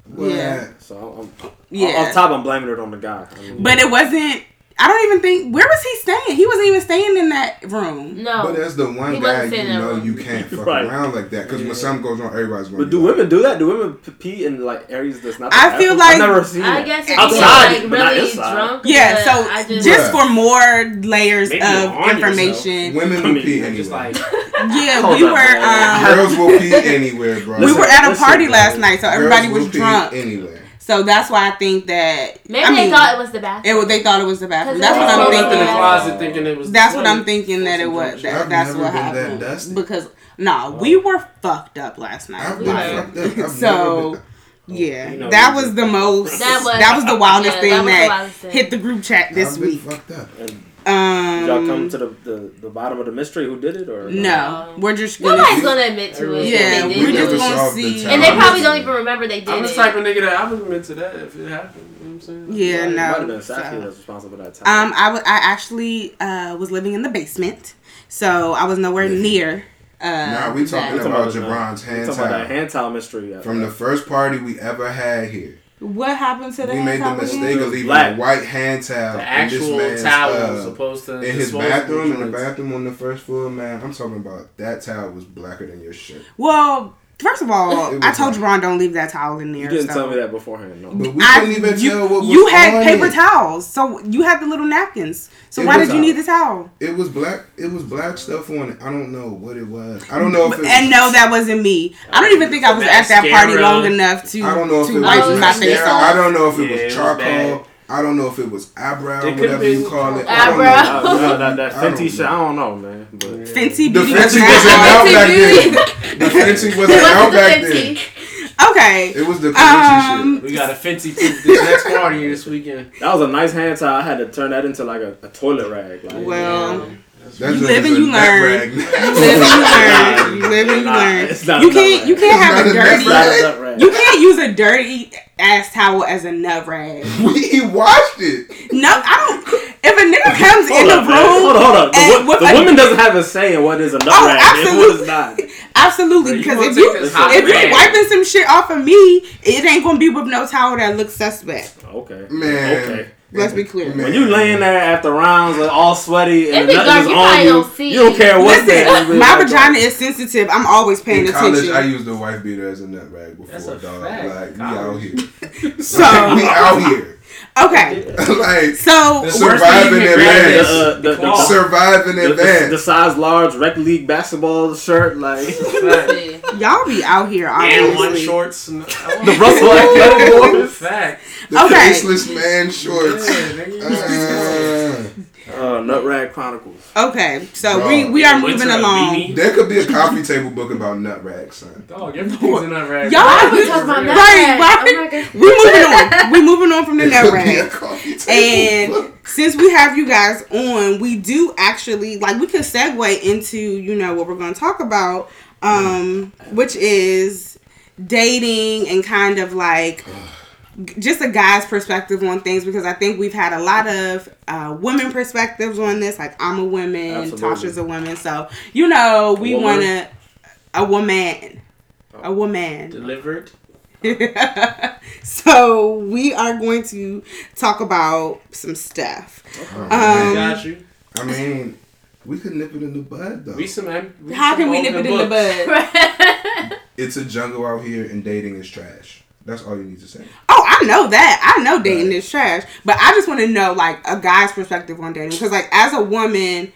What? Yeah. So I'm, I'm, Yeah. Off top, I'm blaming it on the guy. I mean, But it wasn't. I don't even think. Where was he staying? He wasn't even staying in that room. no, But that's the one He guy you know wrong. you can't [LAUGHS] fuck Right. around like that because Yeah. when something goes wrong, everybody's going. But do women do that? Do women pee in like areas that's not? the I feel bathroom? like- I've never seen I guess if outside, you're like but not really inside. drunk. Yeah, so I just, just, Bruh. for more layers Maybe of on information, Women I will mean, pee I'm like [LAUGHS] yeah, we were um, Girls will pee [LAUGHS] anywhere, bro. we were at a party last night, so everybody was drunk. anywhere. So that's why I think that maybe I they thought it was the bathroom. it was- they thought it was the bathroom. 'Cause That's what I'm thinking. in the closet thinking it was. That's what I'm thinking that it was. That, that's never what been that happened. dusty. Because nah, we were fucked up last night. I've We been fucked up. I've So never been- [LAUGHS] yeah, You know, that was was- the most. That was- that was the wildest yeah, thing that was the that wildest thing. hit the group chat this I've been week. fucked up. And Um, Did y'all come to the, the, the bottom of the mystery? Who did it or No, we're just gonna. Nobody's gonna admit to it. Yeah, they we're just gonna solved the see. And they probably don't even remember they did I'm the type of nigga that I would admit to that if it happened. You know what I'm saying? Yeah, It no. might have been so- Saskia that's responsible for that time. Um, I I actually uh, was living in the basement, so I was nowhere near. Uh, Nah, we talking that. talking about about Jabron's hand talking about that towel. hand towel mystery. From the first party we ever had here, What happened to the we hand made the towel mistake of leaving Black. a white hand towel The actual this man's, towel uh, was supposed to in his bathroom, in the bathroom on the first floor, man. I'm talking about that towel was blacker than your shit. Well, first of all, I told like- Jabron don't leave that towel in there. you didn't so. tell me that beforehand. No. But we I- couldn't even you, tell what was you had on paper it. towels, so you had the little napkins. So It why did you a- need the towel? It was black. It was black stuff on it. I don't know what it was. I don't know if it was. And no, that wasn't me. I don't even think I was at that party long enough to I don't know if it wipe was my face mascara. off. I don't know if it Yeah, was it was charcoal. bad. I don't know if it was eyebrow, It whatever you call it. I don't eyebrow. know. Uh, that, that I don't Fenty shit, know. I don't know, man. But Fenty [LAUGHS] The Fenty was wasn't out. out back then. The Fenty wasn't out the back Fenty? then. Okay. It was the Fenty Um, shit. We got a fancy proof this next party this weekend. that was a nice hand tie. I had to turn that into like a, a toilet rag. Like, Well, That's You live and you learn. you live and you learn. You live and you learn. it's not You can't. You can't have a not a nut dirty. It's not a nut rag. You can't use a dirty ass towel as a nut rag. [LAUGHS] We washed it. No, I don't. If a nigga comes Hold in the room, man. Hold on, hold on. The, wo- the a- woman doesn't have a say in what is a nut Oh, rag and what absolutely. not. absolutely, because if you this if you man. wiping some shit off of me, it ain't gonna be with no towel that looks suspect. Okay. Man. Okay. Let's be clear. When you laying there after rounds, like, all sweaty and It be the nut dark, is you on you, don't see. you don't care what's there. It's Listen, really my like vagina that. is sensitive. I'm always paying In college, attention. I used the wife beater as a nut rag before, That's a dog. fact. Like, we out here. [LAUGHS] so [LAUGHS] we out here. Okay, [LAUGHS] like, so The Survive worst thing in you can grab advance. The, uh, the- the the- claw. survive in The, the, advance. the size large rec league basketball shirt, like [LAUGHS] [LAUGHS] y'all be out here and one obviously. shorts. And, the Russell Athletic. Fact. the okay. faceless man shorts. Yeah. Uh, Uh, Nut Chronicles. Okay, so Bro, we we are moving along. beanie. there could be a coffee table book about nut rags, son. Dog, everything's in that rag. Y'all- Why Why are we talking about Right, that? right. Oh my God. We moving on. We're moving on from the [LAUGHS] There nut could be a rag. coffee table book. And since we have you guys on, we do actually like we could segue into you know what we're going to talk about, um, which is dating and kind of like just a guy's perspective on things because I think we've had a lot of uh, women perspectives on this. Like I'm a woman, Absolutely. Tasha's a woman, so you know we woman? want to a woman, a woman. Delivered. [LAUGHS] so we are going to talk about some stuff. I Um, got you. I mean, we could nip it in the bud though. We some. we how some can we nip open it in the bud? [LAUGHS] It's a jungle out here, and dating is trash. That's all you need to say. Oh, I know that. I know dating is trash, but I just want to know like a guy's perspective on dating because like as a woman,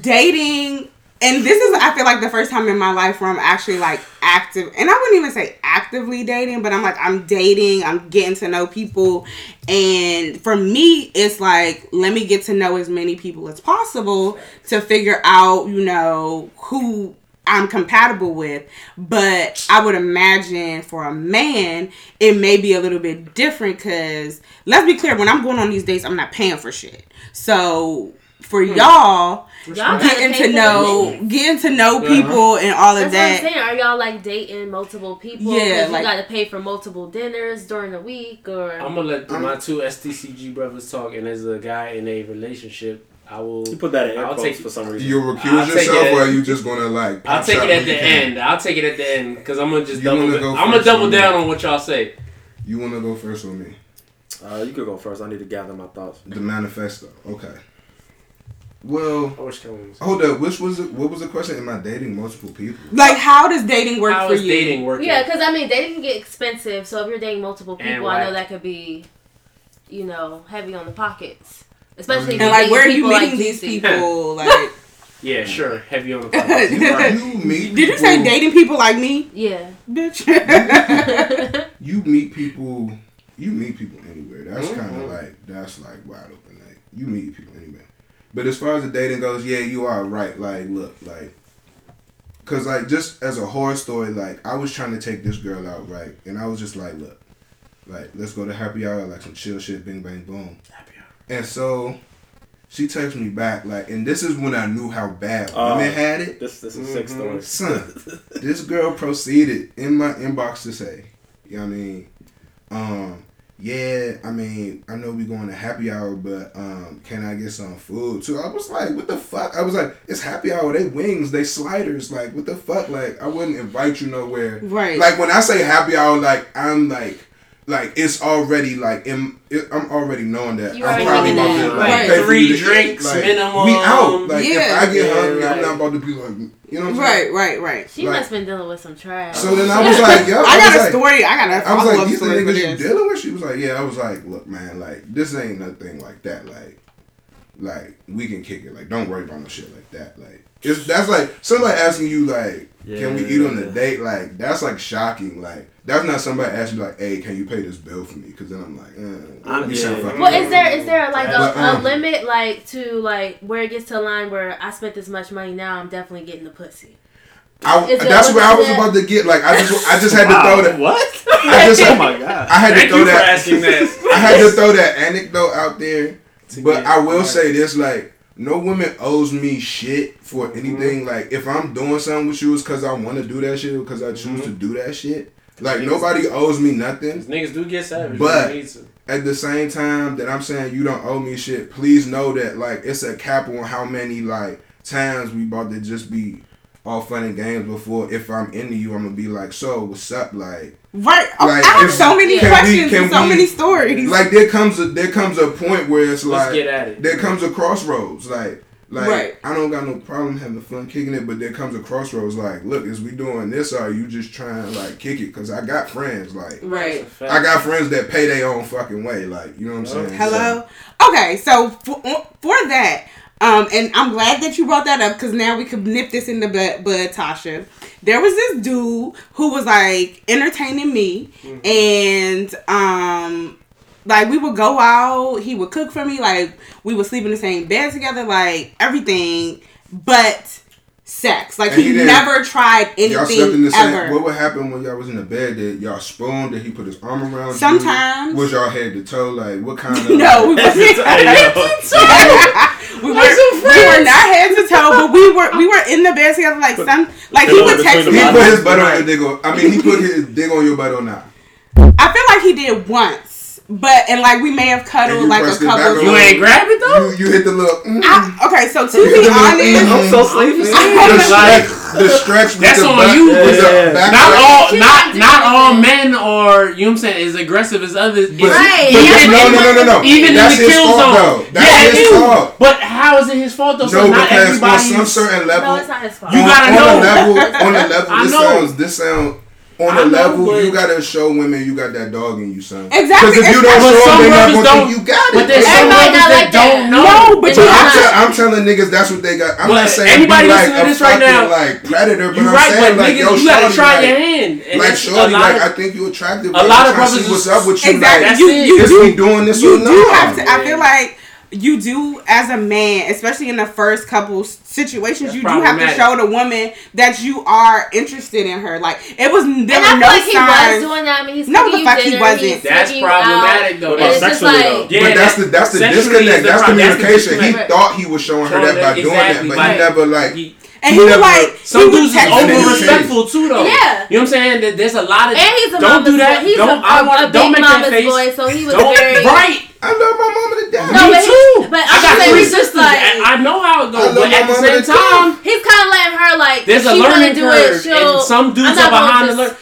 dating. And this is, I feel like, the first time in my life where I'm actually like active, and I wouldn't even say actively dating, but I'm like, I'm dating, I'm getting to know people. And for me, it's like, let me get to know as many people as possible to figure out, you know, who I'm compatible with. But I would imagine for a man, it may be a little bit different because let's be clear, when I'm going on these dates, I'm not paying for shit. So for y'all, Y'all getting to know this getting to know Uh-huh. people and all of That's what I'm that. saying. Are y'all like dating multiple people? Yeah, 'Cause like- you got to pay for multiple dinners during the week, or I'm gonna let my two STCG brothers talk, and as a guy in a relationship, I will. You put that in I'll quotes take- for some reason. You I'll recuse yourself, it. or are you just gonna like? I'll take it at the you can? end. I'll take it at the end because I'm gonna just You double. wanna go I'm gonna first double down me? on what y'all say. You want to go first with me? Uh, you could go first. I need to gather my thoughts. The manifesto. Okay. Well, I wish Kevin was. hold up. Which was it? What was the question? Am I dating multiple people? Like, how does dating work How for is you? dating working? yeah, because I mean, dating can get expensive. So if you're dating multiple people, I know that could be, you know, heavy on the pockets. Especially if And like, where are you meeting like these people? [LAUGHS] Like, Yeah, sure. Heavy on the pockets. You, Right. you meet. did you say dating people like me, Yeah. bitch? [LAUGHS] You meet people. You meet people anywhere. That's Mhm. kind of like that's like wide open. Like you meet people anywhere. But as far as the dating goes, yeah, you are right. Like, look, like, cause like just as a horror story, like I was trying to take this girl out, right, and I was just like, look, like let's go to happy hour, like some chill shit, bing bang boom. Happy hour. And so She texted me back like, and this is when I knew how bad Oh. women had it. This this is a sick Mhm. story. Son, this girl proceeded in my inbox to say, you know what I mean? Um, yeah, I mean, I know we going to happy hour, but um, can I get some food too? I was like, what the fuck? I was like, it's happy hour. They wings, they sliders. Like, what the fuck? Like, I wouldn't invite you nowhere. Right. Like when I say happy hour, like I'm like. Like it's already like in, it, I'm already knowing that You I'm probably thinking about to that, like, right. pay Three you to eat. drinks like, minimum. We out. Like if I get Yeah, hungry, I'm right. not about to be like, you know what I'm saying? Right, right, right. She Like- must have been dealing with some trash. So then I was [LAUGHS] like, yo, I was got a like, story. I got a I was like, up these the story niggas you dealing with? She was like, yeah. I was like, look, man, like this ain't nothing like that. Like, like we can kick it. Like, don't worry about no shit like that. Like, it's that's like somebody asking you like, can we eat on the date? Like, that's like shocking. Like, that's not somebody asking you like, hey, can you pay this bill for me? Because then I'm like, eh, I'm- you sound yeah. fucking Well, dumb. is there is there like a, But, a um, limit like to like where it gets to a line where I spent this much money now I'm definitely getting the pussy. I, is that's was where I was that- about to get. Like, I just, I just had to throw that. What? [LAUGHS] I just, [LAUGHS] oh my god. I had to throw you for that. asking that. [LAUGHS] I had to throw that anecdote out there. But I will say this, like, no woman owes me shit for Mm-hmm. anything. Like, if I'm doing something with you, it's because I want to do that shit, because I choose to do that shit. Like, Niggas- nobody owes me nothing. niggas do get savage. But- when they need to. At the same time that I'm saying you don't owe me shit, please know that, like, it's a cap on how many, like, times we about to just be all fun and games before if I'm into you, I'm gonna be like, so what's up? Like, Right. Oh, Like, I have if- so many can we- questions can and so we- many stories. like there comes a there comes a point where it's Let's like get at it. there comes a crossroads like like Right. I don't got no problem having fun kicking it, but there comes a crossroads like look is we doing this or are you just trying to like kick it because I got friends like right. I got friends that pay their own fucking way like you know what I'm oh, saying Hello. Okay, so for, uh, for that, um, and I'm glad that you brought that up because now we could nip this in the bud, bud, Tasha. There was this dude who was like entertaining me, and um, like we would go out. He would cook for me. Like we would sleep in the same bed together. Like everything, but sex. Like And he, he never tried So, y'all slept in anything the same. ever. What would happen when y'all was in the bed? Did y'all spoon? Did he put his arm around Sometimes. you? Was y'all head to toe? Like what kind [LAUGHS] of? no, we wasn't. Hey, yo. [LAUGHS] we, were, we were not head to toe, but we were we were in the bed together. Like some, like he would between text me. He put his butt on your dick. On, I mean, he put his dick on your butt or not. I feel like he did once, but and like we may have cuddled like a pressed it back couple. on You ain't grab it though. You you hit the little. Mm, I, okay, so to You be hit the honest, mm, I'm so sleepy. the Like- stretch, the stretch with That's the on butt, you. with the Yeah. back Not stretch. all, not didn't do not all men are. You know what I'm saying? As aggressive as others. It's- Right. But Yeah, no, no, no, no, no. Even That's in the his kill fault, zone. though. That's yeah, his it is. fault. But how is it his fault though? So No, not because on some certain level, No, it's not his fault. You on, gotta on know. a level, on a [LAUGHS] level, I this know. sounds, this sound, on I a level, but- you gotta show women you got that dog in you, son. Exactly, Because if you don't show some them, they not gonna don't- think you got it. But there's some Everybody brothers not that like that. don't know. No, but They you But I'm, have know. tell- I'm telling niggas that's what they got. I'm But not saying anybody be like to a this right now, like predator, but You're I'm right, saying but like niggas, yo, you gotta shorty, try like, your hand. And like it's- shorty, like of- I think you attractive. a lot of trying to brothers what's up with you. exactly. Like, That's You it. you is we doing this you or do not? have to. I feel like you do as a man, especially in the first couple situations, That's you do have to show the woman that you are interested in her. Like it was there And were I feel no like he was doing that. I mean, he's No, the you fuck he wasn't. That's uh, problematic, out, though. And it's Sexually, like, though. Yeah, but that's the that's the disconnect. the That's pro- that's the communication. He thought he was showing her that by that- doing that, but right. he never like. He- and he he would never- like Some he dudes is over respectful too, though. Yeah. You know what I'm saying? That There's a lot of. And he's a don't do that. boy. He's don't. a, I a, want. a Don't make that face. boy, so he was Don't. very Right. I love my mama to death. No, Me but he- too. but I got three sisters. like- I know how it goes, but at the same to time, He's kind of letting her like. there's a she wanna learning do curve, it, she'll- and some dudes are behind the just-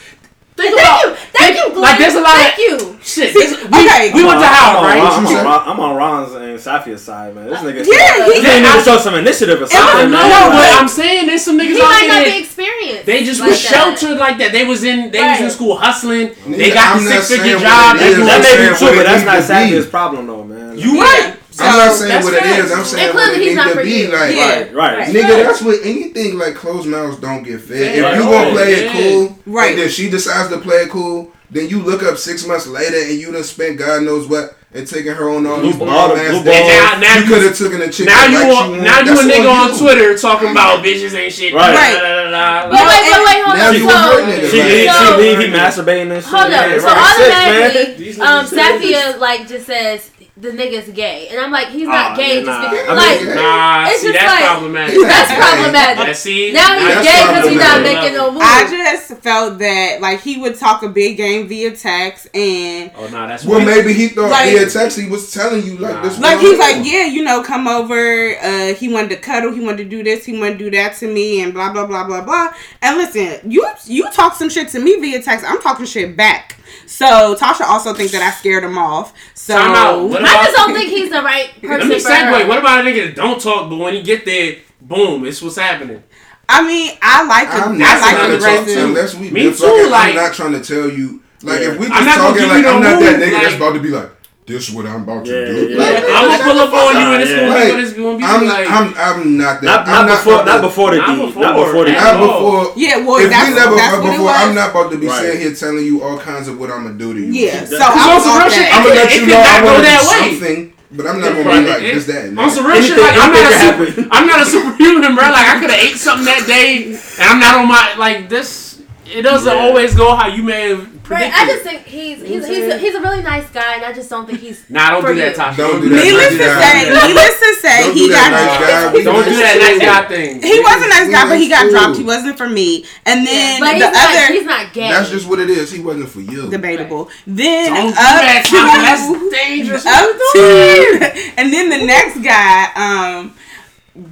learn. Think Thank about. you, thank you, Glenn. Like there's a lot Thank of you. shit. This- [LAUGHS] we, okay. we went to I'm Howard, on, right? Ron, I'm, on, I'm on Ron's and Safia's side, man. This uh, nigga, Yeah, he- this nigga show some initiative or something, I man. know, No, but but- I'm saying there's some niggas He out might there. not be experienced. They just like was sheltered like that. They was in they was in school hustling. They got I'm the not six figure job. what it They is. doing That may be true, but that's not to be. Safia's problem, though, man. You Yeah. Right. I'm not saying what it facts. is. I'm saying And what it clearly he's needs to be. you. Like, Yeah. Right, right. Right. Nigga, that's what anything like closed mouths don't get fed. Yeah, if you gonna play it cool, Right. And then she decides to play it cool, then you look up six months later and you done spent God knows what. and taking her on all these ball- ball ass ball. Now- now you you- could have taken a chick Now you she want, want. now you a nigga on on. Twitter talking about bitches ain't shit. Right. da, da, da, da, But da. wait, wait, wait, hold Now on. you a hurt nigga. She Right. leave, So- she leave, he masturbating and shit. hold Yeah, up. So right. Automatically, These um, niggas. Safia like just says the nigga's gay, and I'm like, he's not Oh, gay. yeah, nah. Just because, I like, mean, Nah, It's see, just that's like- problematic. [LAUGHS] that's problematic. Yeah, see, Now he's gay because he's not making no moves. I just felt that like he would talk a big game via text and Oh, nah, that's Well, maybe he thought Like- via text he was telling you like Nah. this. like he's like yeah you know come over uh he wanted to cuddle he wanted to do this he wanted to do that to me and blah blah blah blah blah and listen you you talk some shit to me via text i'm talking shit back so tasha also thinks that i scared him off so Time out. What I just don't think he's the right [LAUGHS] Let person me for her. segue. What about a nigga that don't talk, but when he get there, boom, it's what's happening. i mean i like I'm not i like trying him to talk to unless we Me different. too, I'm not trying to tell you. Like Yeah. if we I'm just not talking like I'm not that nigga like- that's about to be like, this is what I'm about to do. yeah, Like, yeah. I'm gonna pull up on you and it's gonna Like, be what it's gonna be I'm, like. I'm, I'm not that. Not, I'm not before, not to- before the Not deed. before. Not before the At Not deed. all. before. yeah well If that's, we never that's fucked what it before, was I'm not about to be Right. sitting here telling you all kinds of what I'm gonna do to you. yeah so i on was some off real shit, that. I'm gonna let you know I go want to do that way. something, but I'm not gonna be like It- this, that, and On some that. real shit, like I'm not a super. I'm not a superhuman, bro. Like I could have ate something that day, and I'm not on my like this. It doesn't Yeah. always go how you may have Right. I just think he's he's he's a, he's a really nice guy, and I just don't think he's. Nah, don't For do that. Tasha. Don't do that. needless to say needless to say Don't he got nice guy. Don't do that nice guy thing. he was a nice guy, but he got dropped. He wasn't for me. And then But he's the not other he's not gay. That's just what it is. He wasn't for you. debatable. Then Don't do that, to Tasha. That's dangerous. up to [LAUGHS] and then the next guy um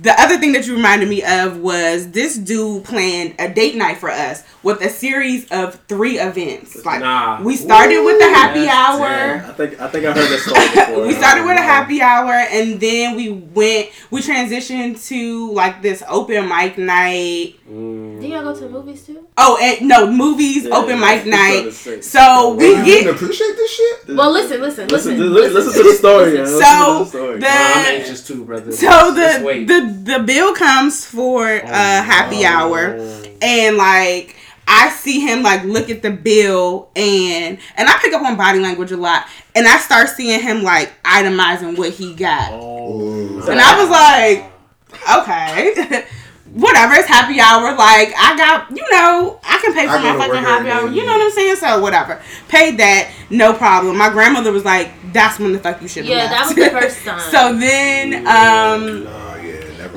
the other thing that you reminded me of was this dude planned a date night for us with a series of three events. Like Nah. we started with the happy hour. I think I think I heard that story [LAUGHS] before. we started with a happy hour and then we went we transitioned to like this open mic night Mm. Did y'all go to the movies too? oh and no movies Yeah, open mic we night so And we you get didn't appreciate this shit. Well, listen, listen, Listen, listen, listen, listen to the story. man. listen. Listen to So, the story. the- Nah, I'm anxious too, brother. so the the the bill comes for uh happy hour and like I see him like look at the bill and and I pick up on body language a lot and I start seeing him like itemizing what he got Oh. and I was like okay [LAUGHS] whatever it's happy hour like I got you know I can pay for I my fucking work happy hour you know what I'm saying? So whatever. Paid that no problem. My grandmother was like that's when the fuck you should have Yeah, that was the first [LAUGHS] time. so then um Nah, yeah, never.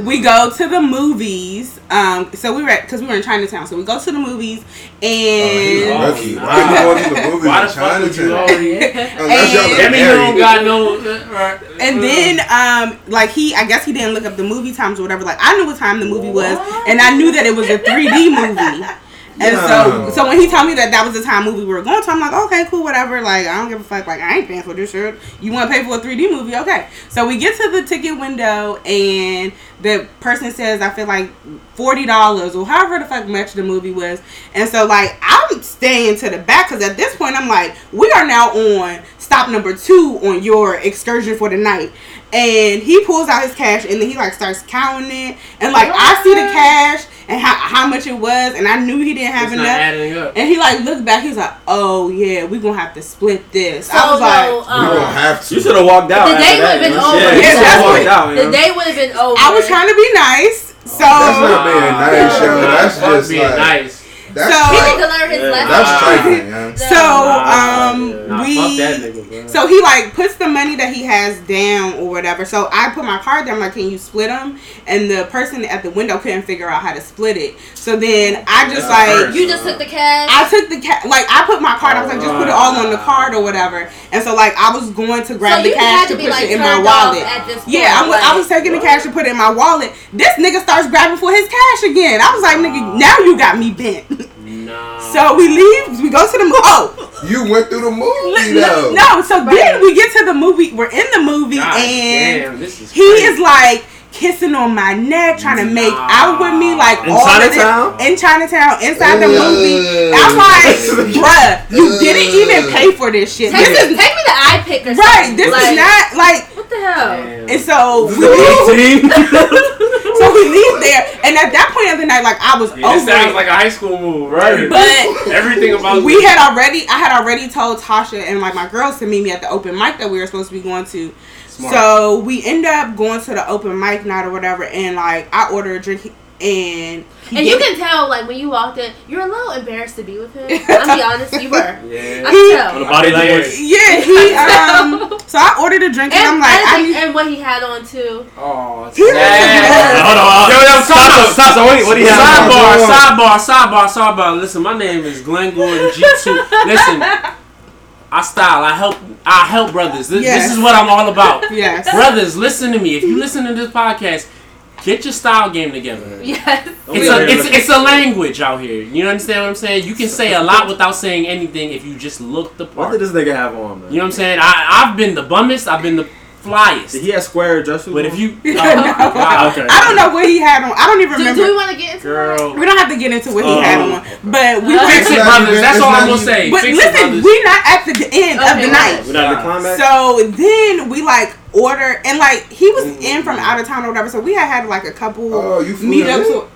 We go to the movies. Um, so we were because we were in Chinatown. So we go to the movies and Oh, Lucky. nah. Why you going to the movies Why in the fuck would you Chinatown? already? [LAUGHS] Unless y'all And- you don't got no. right, and then um like he I guess he didn't look up the movie times or whatever. Like I knew what time the movie was, and I knew that it was a 3D movie. And so, so when he told me that that was the time movie we were going to, I'm like, okay, cool, whatever. Like, I don't give a fuck. Like, I ain't paying for this shit. You want to pay for a 3D movie? Okay. So we get to the ticket window, and the person says, I feel like forty dollars or however the fuck much the movie was. And so, like, I'm staying to the back because at this point, I'm like, we are now on stop number two on your excursion for the night. And he pulls out his cash, and then he like starts counting it, and like I see the cash and how, how much it was, and I knew he didn't have It's not enough. adding up. And he like looked back. he's like, "Oh yeah, we gonna have to split this." So, I was like, though, We don't um, have to. You should have walked out. The day would've been you know? over. Yeah, Yeah, that's what- walked out. the know? day would have been over. I was trying to be nice, so That's not being nice, yo. Nah, That's just being like nice. That's So- He trifling. need to learn his Yeah. lesson. That's Nah. trifling, yeah. so um Nah, we fuck that nigga. So he like puts the money that he has down or whatever. So I put my card down. Like, can you split them? And the person at the window couldn't figure out how to split it. So then I just That's like You just took the cash. I took the cash. Like I put my card. I was like, just put it all on the card or whatever. And so like I was going to grab so the cash to to put like it in my wallet. point. Yeah, I was, I was taking the cash to put it in my wallet. This nigga starts grabbing for his cash again. I was like, nigga, now you got me bent. [LAUGHS] Nah. so we leave. We go to the movie. Oh, You went through the movie no, though. no. So then we get to the movie. We're in the movie, God and damn, this is he crazy. is like kissing on my neck, trying to make out with me, like In all Chinatown? of this in Chinatown inside the Ugh. movie. I'm like, [LAUGHS] bruh, you didn't even pay for this shit. Take, This me, is take me to iPic or right. something. This like, is not like. What the hell? Damn. And so we leave. [LAUGHS] So we we leave there, and at that point of the night, like I was Yeah, over this sounds it. like a high school move, right? But Everything about we had already, I had already told Tasha and like my girls to meet me at the open mic that we were supposed to be going to. Smart. So we end up going to the open mic night or whatever, and like I order a drink, and And you can tell, like, when you walked in, you're a little embarrassed to be with him. [LAUGHS] I'll be honest, you were. [LAUGHS] Yeah, I can He- tell. On the body language. yeah, he [LAUGHS] um. So I ordered a drink, and, I'm like, and, I need. and what he had on too. Oh, He was. Hold on. Yo, yo, Stop, stop, stop. What, what do you have? Sidebar, sidebar, sidebar, sidebar. Listen, my name is Glenn Gordon G2. Listen, I style. I help. I help brothers. This, Yes. this is what I'm all about. Yes. Brothers, listen to me. If you listen to this podcast, get your style game together. Yes. It's a, it's, it's a language out here. You understand what I'm saying? You can say a lot without saying anything if you just look the What part. did this nigga have on, man? You know what I'm saying? I, I've been the bummest. I've been the flyest. Did he have square dress But on? if you, [LAUGHS] No. oh, wow. Okay. I don't know what he had on. I don't even Do, remember. do we want to get into girl, we don't have to get into what he Oh. had on, but we Uh, fix it, brothers. That's it's all I'm gonna say. But fix listen, brothers. we not at the end of the night. We're not at the climax. So then we like order and like he was in from out of town or whatever. So we had had like a couple Oh, you flew meetups. in? or-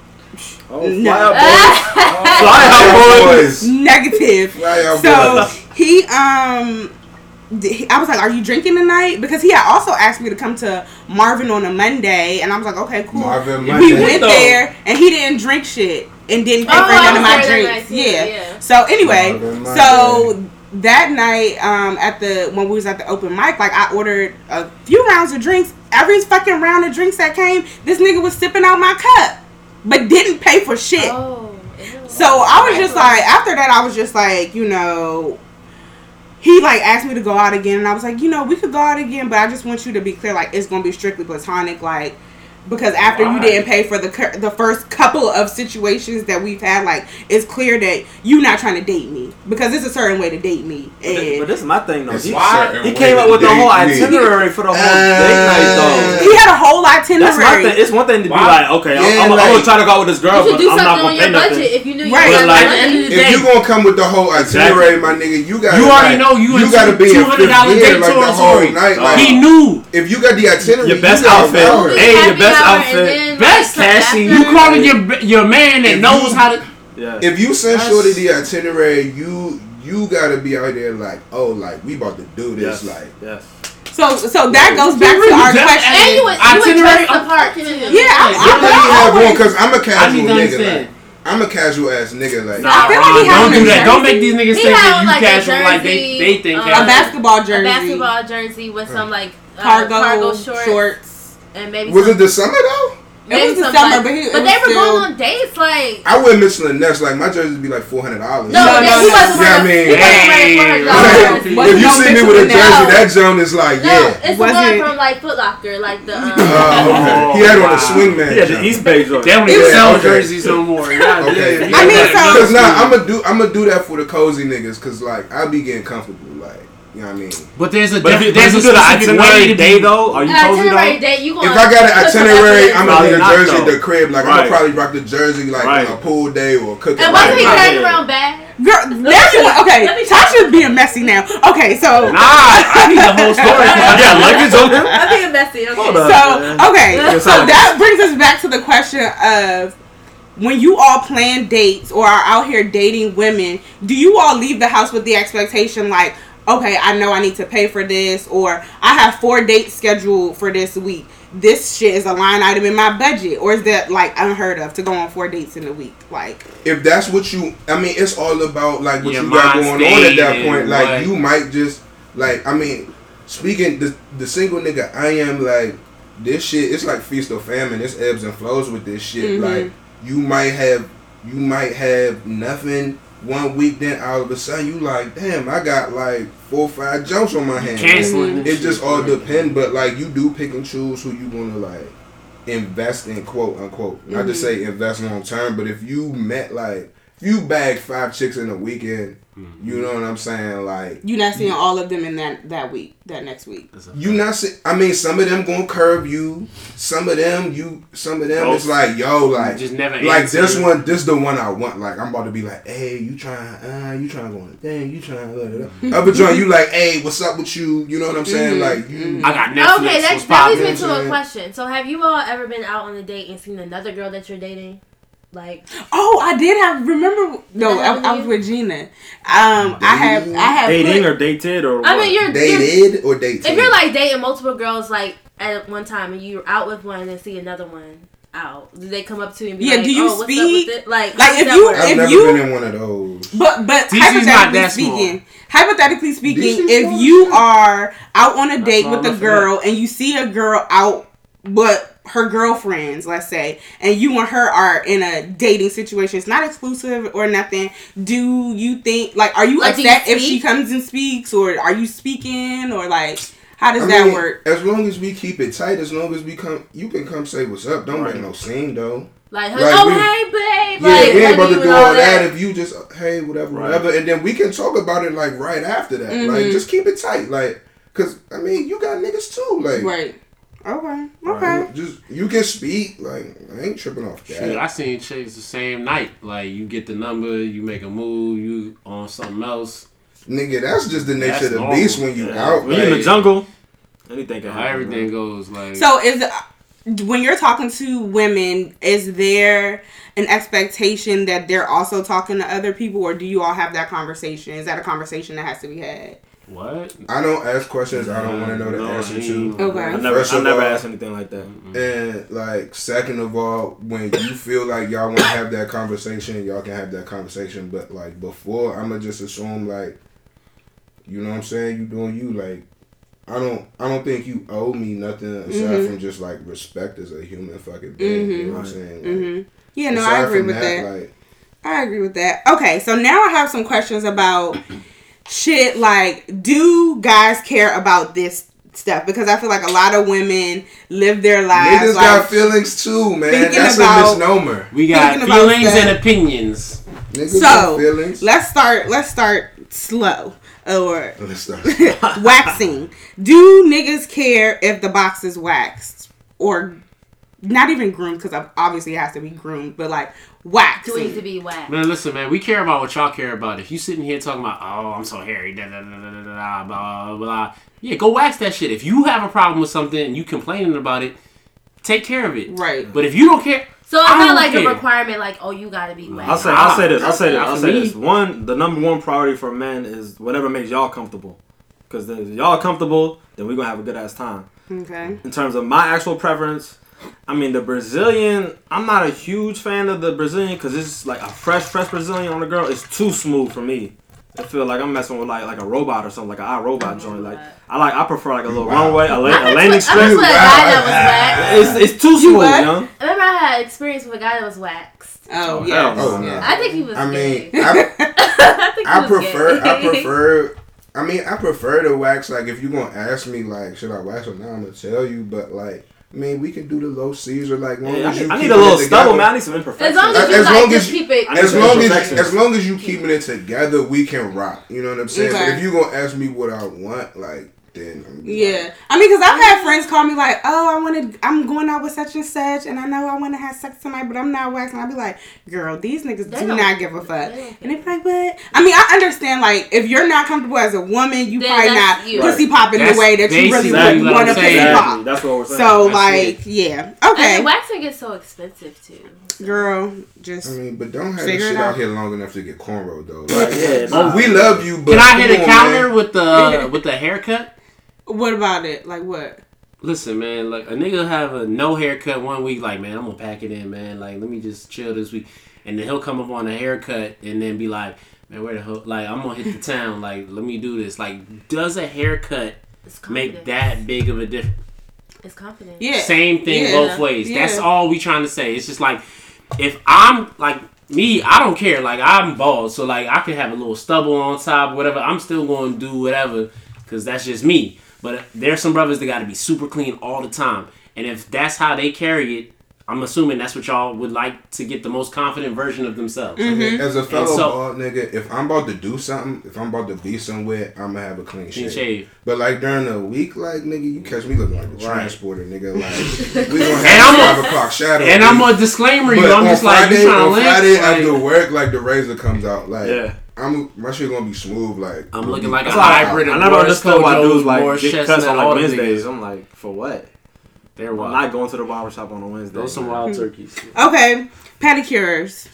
oh, No. fly out, boys. [LAUGHS] Fly out, boys. boys. Negative. Fly out, So boys. he um. I was like, "Are you drinking tonight?" Because he had also asked me to come to Marvin on a Monday, and I was like, "Okay, cool." Marvin we Monday. went though. there, and he didn't drink shit and didn't pay Oh, for none of my drinks. night, yeah. yeah. So anyway, Marvin so that night, um, at the when we was at the open mic, like I ordered a few rounds of drinks. Every fucking round of drinks that came, this nigga was sipping out my cup, but didn't pay for shit. Oh. So I was just like, after that, I was just like, you know, he like asked me to go out again, and I was like, you know, we could go out again, but I just want you to be clear, like it's gonna be strictly platonic, like because after you didn't pay for the the first couple of situations that we've had, like it's clear that you're not trying to date me because it's a certain way to date me, But this, but this is my thing though. He, a Why? certain he came up with the date whole me. itinerary for the whole Uh, date night though. he had a whole That's my itinerary. thing. It's one thing to be Why? like, okay, I'm, Yeah, I'm, I'm gonna try to go out with this girl, but I'm not gonna your pay nothing. if you knew you Right. But like- at the end of the If day. you gonna come with the whole itinerary, my nigga, you got You already know you in gotta be in $200 date tour whole story. night. Like, He knew. if you got the itinerary, Your best outfit. Hey, your best hour outfit. then, Best like, Cassie. You calling your your man that If knows you- how to. Yeah. If you send That's- Shorty the itinerary, you you gotta be out there like, oh, like we about to do this, yes. like. yes. So so that goes back to our That- question. And you would, you would Itinerary? dress the part too. Yeah, I, I I, really I have because I'm a I casual nigga. Like, I'm a casual ass nigga. Like, Nah, feel like uh, had don't do a that. Don't make these niggas He think that you like, a casual like they they think um, a basketball jersey, A basketball jersey with some like uh, cargo, cargo, shorts, shorts. And maybe was some, it the summer though? It was the summer, like- but he- it but was they were still- going on dates like. I went Mitchell & Ness. Like my jerseys would be like four hundred dollars. No, No, but no, he wasn't Yeah, I mean- he wasn't Hey, wearing right. $400 jersey. Wasn't if you no see me with a jersey, Ness. that zone is like, No, yeah. it's the one it- from like Foot Locker, like the. Um, Oh, okay. He had on wow. a swingman. He had the. Eastbay joint. They don't even sell jerseys no more. [LAUGHS] Okay. I mean, Yeah, Cause now I'm gonna do I'm gonna do that for the cozy niggas. Cause like I be getting comfortable. Like you know what I mean. But there's a But if you, there's but a if you do the way itinerary to day be. though, are you cozy itinerary though? date, you gonna If I got an itinerary, I'm into gonna Probably need a jersey at the crib. Like I'm gonna probably rock the jersey like Right. on a pool day or cooking. And wasn't he Right. carrying Yeah. around bag? Girl, that's what, okay. Let me- Tasha's being messy now. Okay, so Nah, I need the whole story. [LAUGHS] yeah, luggage on him. I'm being messy. Okay. Hold so man. okay, so that brings us back to the question of when you all plan dates or are out here dating women, do you all leave the house with the expectation like, okay, I know I need to pay for this, or I have four dates scheduled for this week. This shit is a line item in my budget, or is that like unheard of to go on four dates in a week? Like, if that's what you I mean it's all about like what you got going on at that point. point like what- you might just like I mean speaking the the single nigga I am like this shit it's like feast or famine it's ebbs and flows with this shit Mhm. like you might have you might have nothing one week then all of a sudden you like damn I got like four or five jumps on my hand Canceling. it just all depend but like you do pick and choose who you want to like invest in quote unquote not to Mhm. say invest long term but if you met like if you bag five chicks in a weekend Mm-hmm. You know what I'm saying? Like you're not seeing all of them in that that week, that next week. You not see. I mean, some of them gonna curve you. Some of them you. Some of them it's like yo, like just never like answer. this one. This the one I want. Like I'm about to be like, hey, you trying? Uh, you trying to go on a thing? You trying? to mm-hmm. Other joint, you like, hey, what's up with you? You know what I'm saying? Mm-hmm. Like you. I got Netflix. okay, that, what's that leads me to a question. So, have you all ever been out on a date and seen another girl that you're dating? Like, Oh, I did have. Remember? No, I, I was with Gina. Um, I have. I have. Dating put- or dated or I mean, you're, you're Dated or dated? if you're like dating multiple girls like at one time and you're out with one and see another one out, do they come up to you and be Yeah, like, do you "Oh, what's speak? up with it?" Like, Like, how does if you- work? I've if never you- been in one of those. But but DC's hypothetically that small. speaking, hypothetically speaking, Decent if you are out on a date with a girl and you see a girl out, but her girlfriends, let's say, and you and her are in a dating situation, it's not exclusive or nothing. Do you think like are you Like, do you if she comes and speaks, or are you speaking, or like how does I that mean, work? As long as we keep it tight, as long as we come, you can come say what's up. Don't Right. make no scene though. Like, Like, oh we- hey babe, Yeah, like, we ain't about to do all that. if you just hey whatever Right. whatever, and then we can talk about it like right after that. Like Mhm. just keep it tight, like because I mean you got niggas too, like Right. Okay. Right. Okay. just you can speak. Like I ain't tripping off that. Shit, I seen chicks the same night. Like you get the number, you make a move, you on something else. Nigga, that's just the nature That's of the normal. beast when you Yeah. out. When you in the like- jungle, anything can happen. Everything man. goes like. So is it, when you're talking to women, is there an expectation that they're also talking to other people, or do you all have that conversation? Is that a conversation that has to be had? What? I don't ask questions I don't want to know the No, answer I to. ain't- Okay. I never, First I never all- asked anything like that. And like second of all, when you feel like y'all want to have that conversation, y'all can have that conversation. But like before, I'ma just assume like, you know what I'm saying? You doing you like. I don't. I don't think you owe me nothing aside Mhm. from just like respect as a human fucking being. You know what I'm saying? Like, hmm Yeah, no, I agree from with that. Like, I agree with that. Okay, so now I have some questions about shit like do guys care about this stuff? Because I feel like a lot of women live their lives niggas like got feelings too, man. That's about- a misnomer. We got feelings that. and opinions. Niggas So, feelings. let's start let's start slow or Let's start. [LAUGHS] waxing. Do niggas care if the box is waxed or not even groomed? Because obviously it has to be groomed, but like waxed. do it to be whacked? Man, listen, man, we care about what y'all care about. If you sitting here talking about, oh, I'm so hairy, da da da da da da, blah blah blah, yeah, go wax that shit. If you have a problem with something and you complaining about it, take care of it. Right. But if you don't care, So it's I not don't like care. a requirement, like oh you gotta be whacked. I'll say, I'll say this. I'll say this. I'll say this. One, the number one priority for men is whatever makes y'all comfortable. Because if y'all comfortable, then we're gonna have a good ass time. Okay. In terms of my actual preference, I mean the Brazilian. I'm not a huge fan of the Brazilian because it's like a fresh, fresh Brazilian on the girl. It's too smooth for me. I feel like I'm messing with like like a robot or something, like an iRobot joint. Like I like I prefer like a little Wow. runway, a, la- I a [LAUGHS] landing messed with- I messed strip. with a guy that was waxed. It's, it's too smooth, you know. I remember I had experience with a guy that was waxed. Oh, Oh, yeah. hell no. yeah. I think he was. I mean, gay. I, [LAUGHS] I, think he I was prefer. gay. I prefer. I mean, I prefer to wax. Like, if you're gonna ask me, like, should I wax or not? I'm gonna tell you. But like, I mean, we can do the low C's or Like, long Yeah, I as need, you I keep need a little it stubble, man. I need some As long as you As like just as- keep it. I need As some long as as long as you keeping it together, we can rock. You know what I'm saying? Okay. But if you gonna ask me what I want, like, then I'm Yeah, I mean, because I've had friends call me like, "Oh, I wanted, I'm going out with such and such, and I know I want to have sex tonight, but I'm not waxing." I'd be like, "Girl, these niggas They do don't- give a fuck," they and they be like, "What?" I mean, I understand like if you're not comfortable as a woman, you Then probably not you. pussy popping the way that you really basically would what want to I'm pussy pop. That's what we're saying. So That's like, yeah, And okay, the waxing gets so expensive too. girl, just I mean, but don't have Figure this shit out. out here long enough to get cornrowed though. Like, yeah, oh, we love you, but can I hit a come counter man. with the [LAUGHS] with the haircut? What about it? Like what? Listen, man, like a nigga have a no haircut one week, like, man, I'm gonna pack it in, man. Like, let me just chill this week. And then he'll come up on a haircut and then be like, man, where the hell? Like, I'm gonna hit the town. Like, let me do this. Like, does a haircut make that big of a difference? It's confidence. Yeah, Same thing Yeah. both ways. That's all we trying to say. It's just like, if I'm like me, I don't care. Like, I'm bald, so like I can have a little stubble on top, whatever. I'm still gonna do whatever, cause that's just me. But there's some brothers that got to be super clean all the time, and if that's how they carry it, I'm assuming that's what y'all would like to get the most confident version of themselves. Mm-hmm. As a fellow so- bald nigga, if I'm about to do something, if I'm about to be somewhere, I'm gonna have a clean, Clean shave. shave. But like during the week, like nigga, you catch me looking like a Right. transporter, nigga. Like [LAUGHS] we gonna have I'm five o'clock shadow. And I'm a disclaimer, you. I'm on just like you trying to on live. Friday like, after work, like the razor comes out, like Yeah. I'm my shit gonna be smooth, like I'm looking like a That's why I, hybrid I of never Morris understood why dudes like Morris get cuts on like Wednesdays. I'm like, for what? They're I'm not going to the barbershop on a Wednesday. Those some wild hmm. turkeys. Okay, pedicures.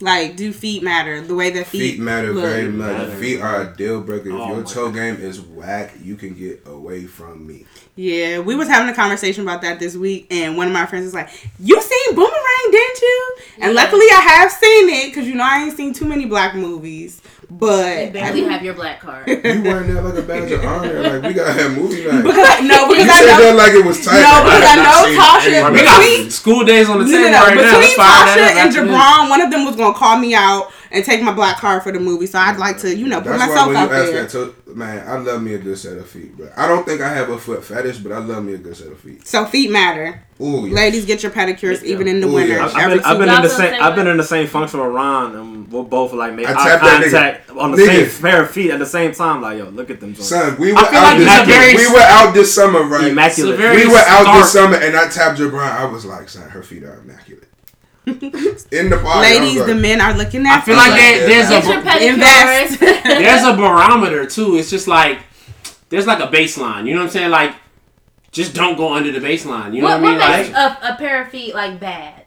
Like, do feet matter? The way that feet, feet matter look. very much. Matter. Feet are a deal breaker. If Oh your my toe game is whack, you can get away from me. Yeah, we was having a conversation about that this week, and one of my friends was like, "You seen Boomerang, didn't you?" And luckily, I have seen it because you know I ain't seen too many black movies, You but barely have your black card. [LAUGHS] You wearing that like a badge of honor. Like we gotta have movie night. [LAUGHS] because I, no, You because I said know that like it was tight. No, because I have not know Tasha- any We got. Between- school days on the No, table no, no. right now. Between Let's fire that Tasha and after. Jabron, one of them was gonna call me out and take my black card for the movie. So I'd like to, you know, put That's why myself when you out ask that, to, man, I love me a good set of feet, bro. I don't think I have a foot fetish, but I love me a good set of feet. So feet matter. Ooh, yes. Ladies, get your pedicures Yeah. even in the Ooh, winter. yeah. I've, been, I've been in the same. I've been in the same function with Ron, and we're both like make I eye tapped that nigga. on the Nigga. same pair of feet at the same time. Like, yo, look at them. joints. Son, we were out like this. it's very- we were out this summer, right? Immaculate. It's a very we were out stark- this summer, and I tapped Jabron. I was like, son, her feet are immaculate. [LAUGHS] in the body, I was Ladies, like, the men are looking at. I feel like there, there's a Invest. [LAUGHS] there's a barometer too. It's just like there's like a baseline. You know what I'm saying? Like just don't go under the baseline. You know what, what, what I makes mean? a, a pair of feet like bad?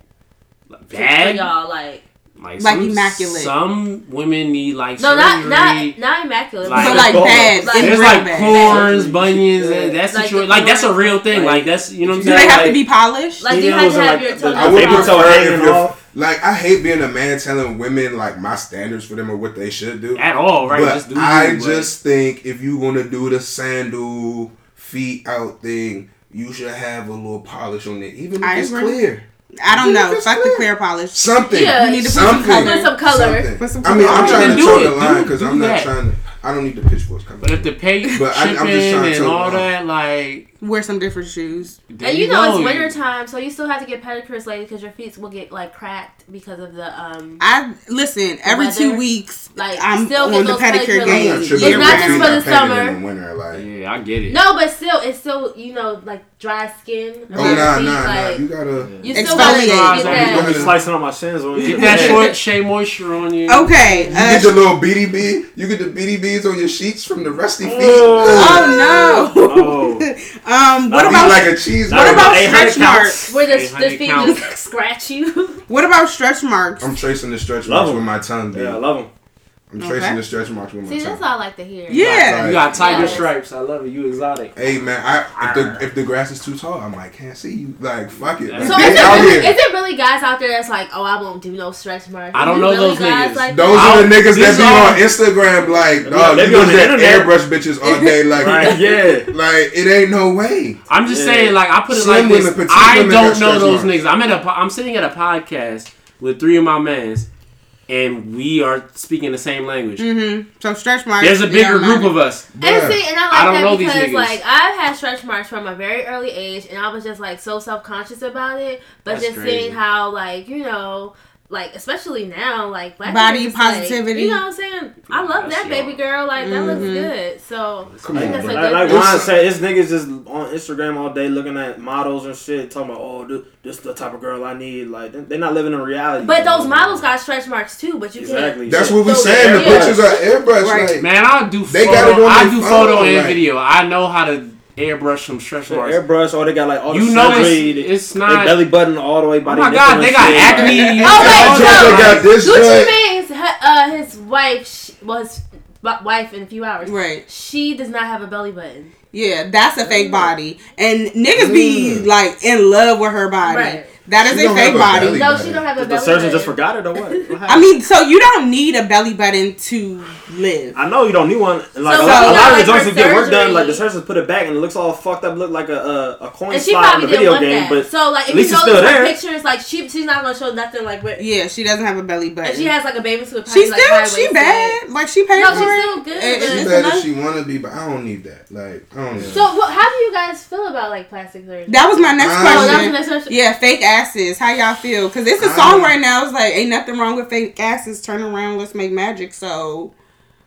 Like For bad. y'all, like Like, Like some, immaculate. Some women need like no, not surgery. not not immaculate. Like- but like Like- bad. like- There's like bad. corns, bunions, and that's Like situation. the Like that's a real thing. Like- Like that's you know what I'm Do saying. they have like, to be polished? Like you Yeah, have to have like your the- toes. I would baby out. toe prefer if you're like I hate being a man telling women like my standards for them or what they should do. at all, right? But just do I you, but- just think if you want to do the sandal feet out thing, you should have a little polish on it, even if I it's agree. clear. I don't know. it's Fuck the clear. clear polish. Something. Yeah, You need to put some something. color. Put some color. Something. Put some I mean. I'm trying to draw the line because I'm not trying to. I don't need the pitchforks coming. But if the pay But I- I'm just tripping trying and tell all that, like, Wear some different shoes. there And you know go. it's winter time, so you still have to get pedicures later because your feet will get like cracked because of the um. I listen every two weeks. like, I'm still get on the pedicure pedicure I'm game. not It's not just for the are summer. In the winter, like. Yeah, I get it. No, but still, it's still you know like dry skin. Oh nah, Your nah, feet, nah. like, You gotta. You still gotta Exfoliate. get Guys, I'm that. gonna be slicing on my shins when we Get get that short SheaMoisture on you. Okay. You Uh, get the little BDB. You get the BDBs on your sheets from the rusty feet. oh no. Oh. um. What Be about like a cheese. what about was 800 stretch marks? Where the, the feet just scratch you. What about stretch marks? I'm tracing the stretch Love marks 'em. with my tongue. B. Yeah, I love them. I'm tracing the stretch marks with my See, that's all I like to hear. Yeah. You got tiger Yes. stripes. I love it. You exotic. Hey man, I if the if the grass is too tall, I'm like can't see you. Like fuck it. Let's So is out it, really, here. is it really guys out there that's like, oh, I won't do no stretch marks? I don't Is know really those guys niggas. Like Those that? are the niggas that These be on Instagram like, Yeah, dog, they you be on that airbrush bitches all day. [LAUGHS] Like, Right? Yeah. like it ain't no way. I'm just Yeah. saying, like I put it Slim like this. I don't know those niggas. I'm at a. po- I'm sitting at a podcast with three of my mans, and we are speaking the same language. Mm-hmm. So stretch marks. There's a bigger group of us. And see, and I like I don't that these because like I've had stretch marks from a very early age, and I was just like so self conscious about it. But That's just crazy. seeing how like you know, like especially now, like black Body people just, like, positivity. you know what I'm saying? I love That's that baby y'all. girl. Like that looks Mhm. good. So Come I think on, that's a bro. good. Like, like thing. Ron said, it's niggas just on Instagram all day looking at models and shit, talking about, oh, this, this the type of girl I need. Like, they- they're not living in reality. But those models got stretch marks too. But you exactly. That's what we So saying. The yeah. pictures are airbrush. Right. Like, Man, I do. They photo, got it on I do photo and like- video. I know how to airbrush some stretch marks. airbrush, or they got like all the You know surgery. it's, they- it's they not. belly button all the way by Oh my nipple God, they got shit. acne. [LAUGHS] Oh, wait, That no. joint got Gucci joint. Mane's uh, his wife sh- well his wife in a few hours. Right. She does not have a belly button. Yeah, that's a fake body, and niggas be Mm. like in love with her body. Right. That is She a don't fake have a body. No, button. she don't have a Did the surgeon button. just forgot it or what? What [LAUGHS] I mean, so you don't need a belly button to live. I know you don't need one. Like So a, lot, you a lot got, of like, the joints her get work done, like the surgeons put it back and it looks all fucked up, look like a a, a coin And she slot in probably the didn't video want game. that. But so like if at least you it's notice still her there. pictures, like she she's not gonna show nothing like what. Yeah, she doesn't have a belly button. And she has like a baby suit. She's like, still high-waisted. she bad. Like she paid No, for she's it. still good, And but- She it's bad nice- as she wanna be, but I don't need that. Like I don't need So how do you guys feel about like plastic surgery? That was my next Ah. Oh, that was question. the next question. Yeah, fake asses. How y'all feel? Because it's a song right now. It's like ain't nothing wrong with fake asses. Turn around, let's make magic. So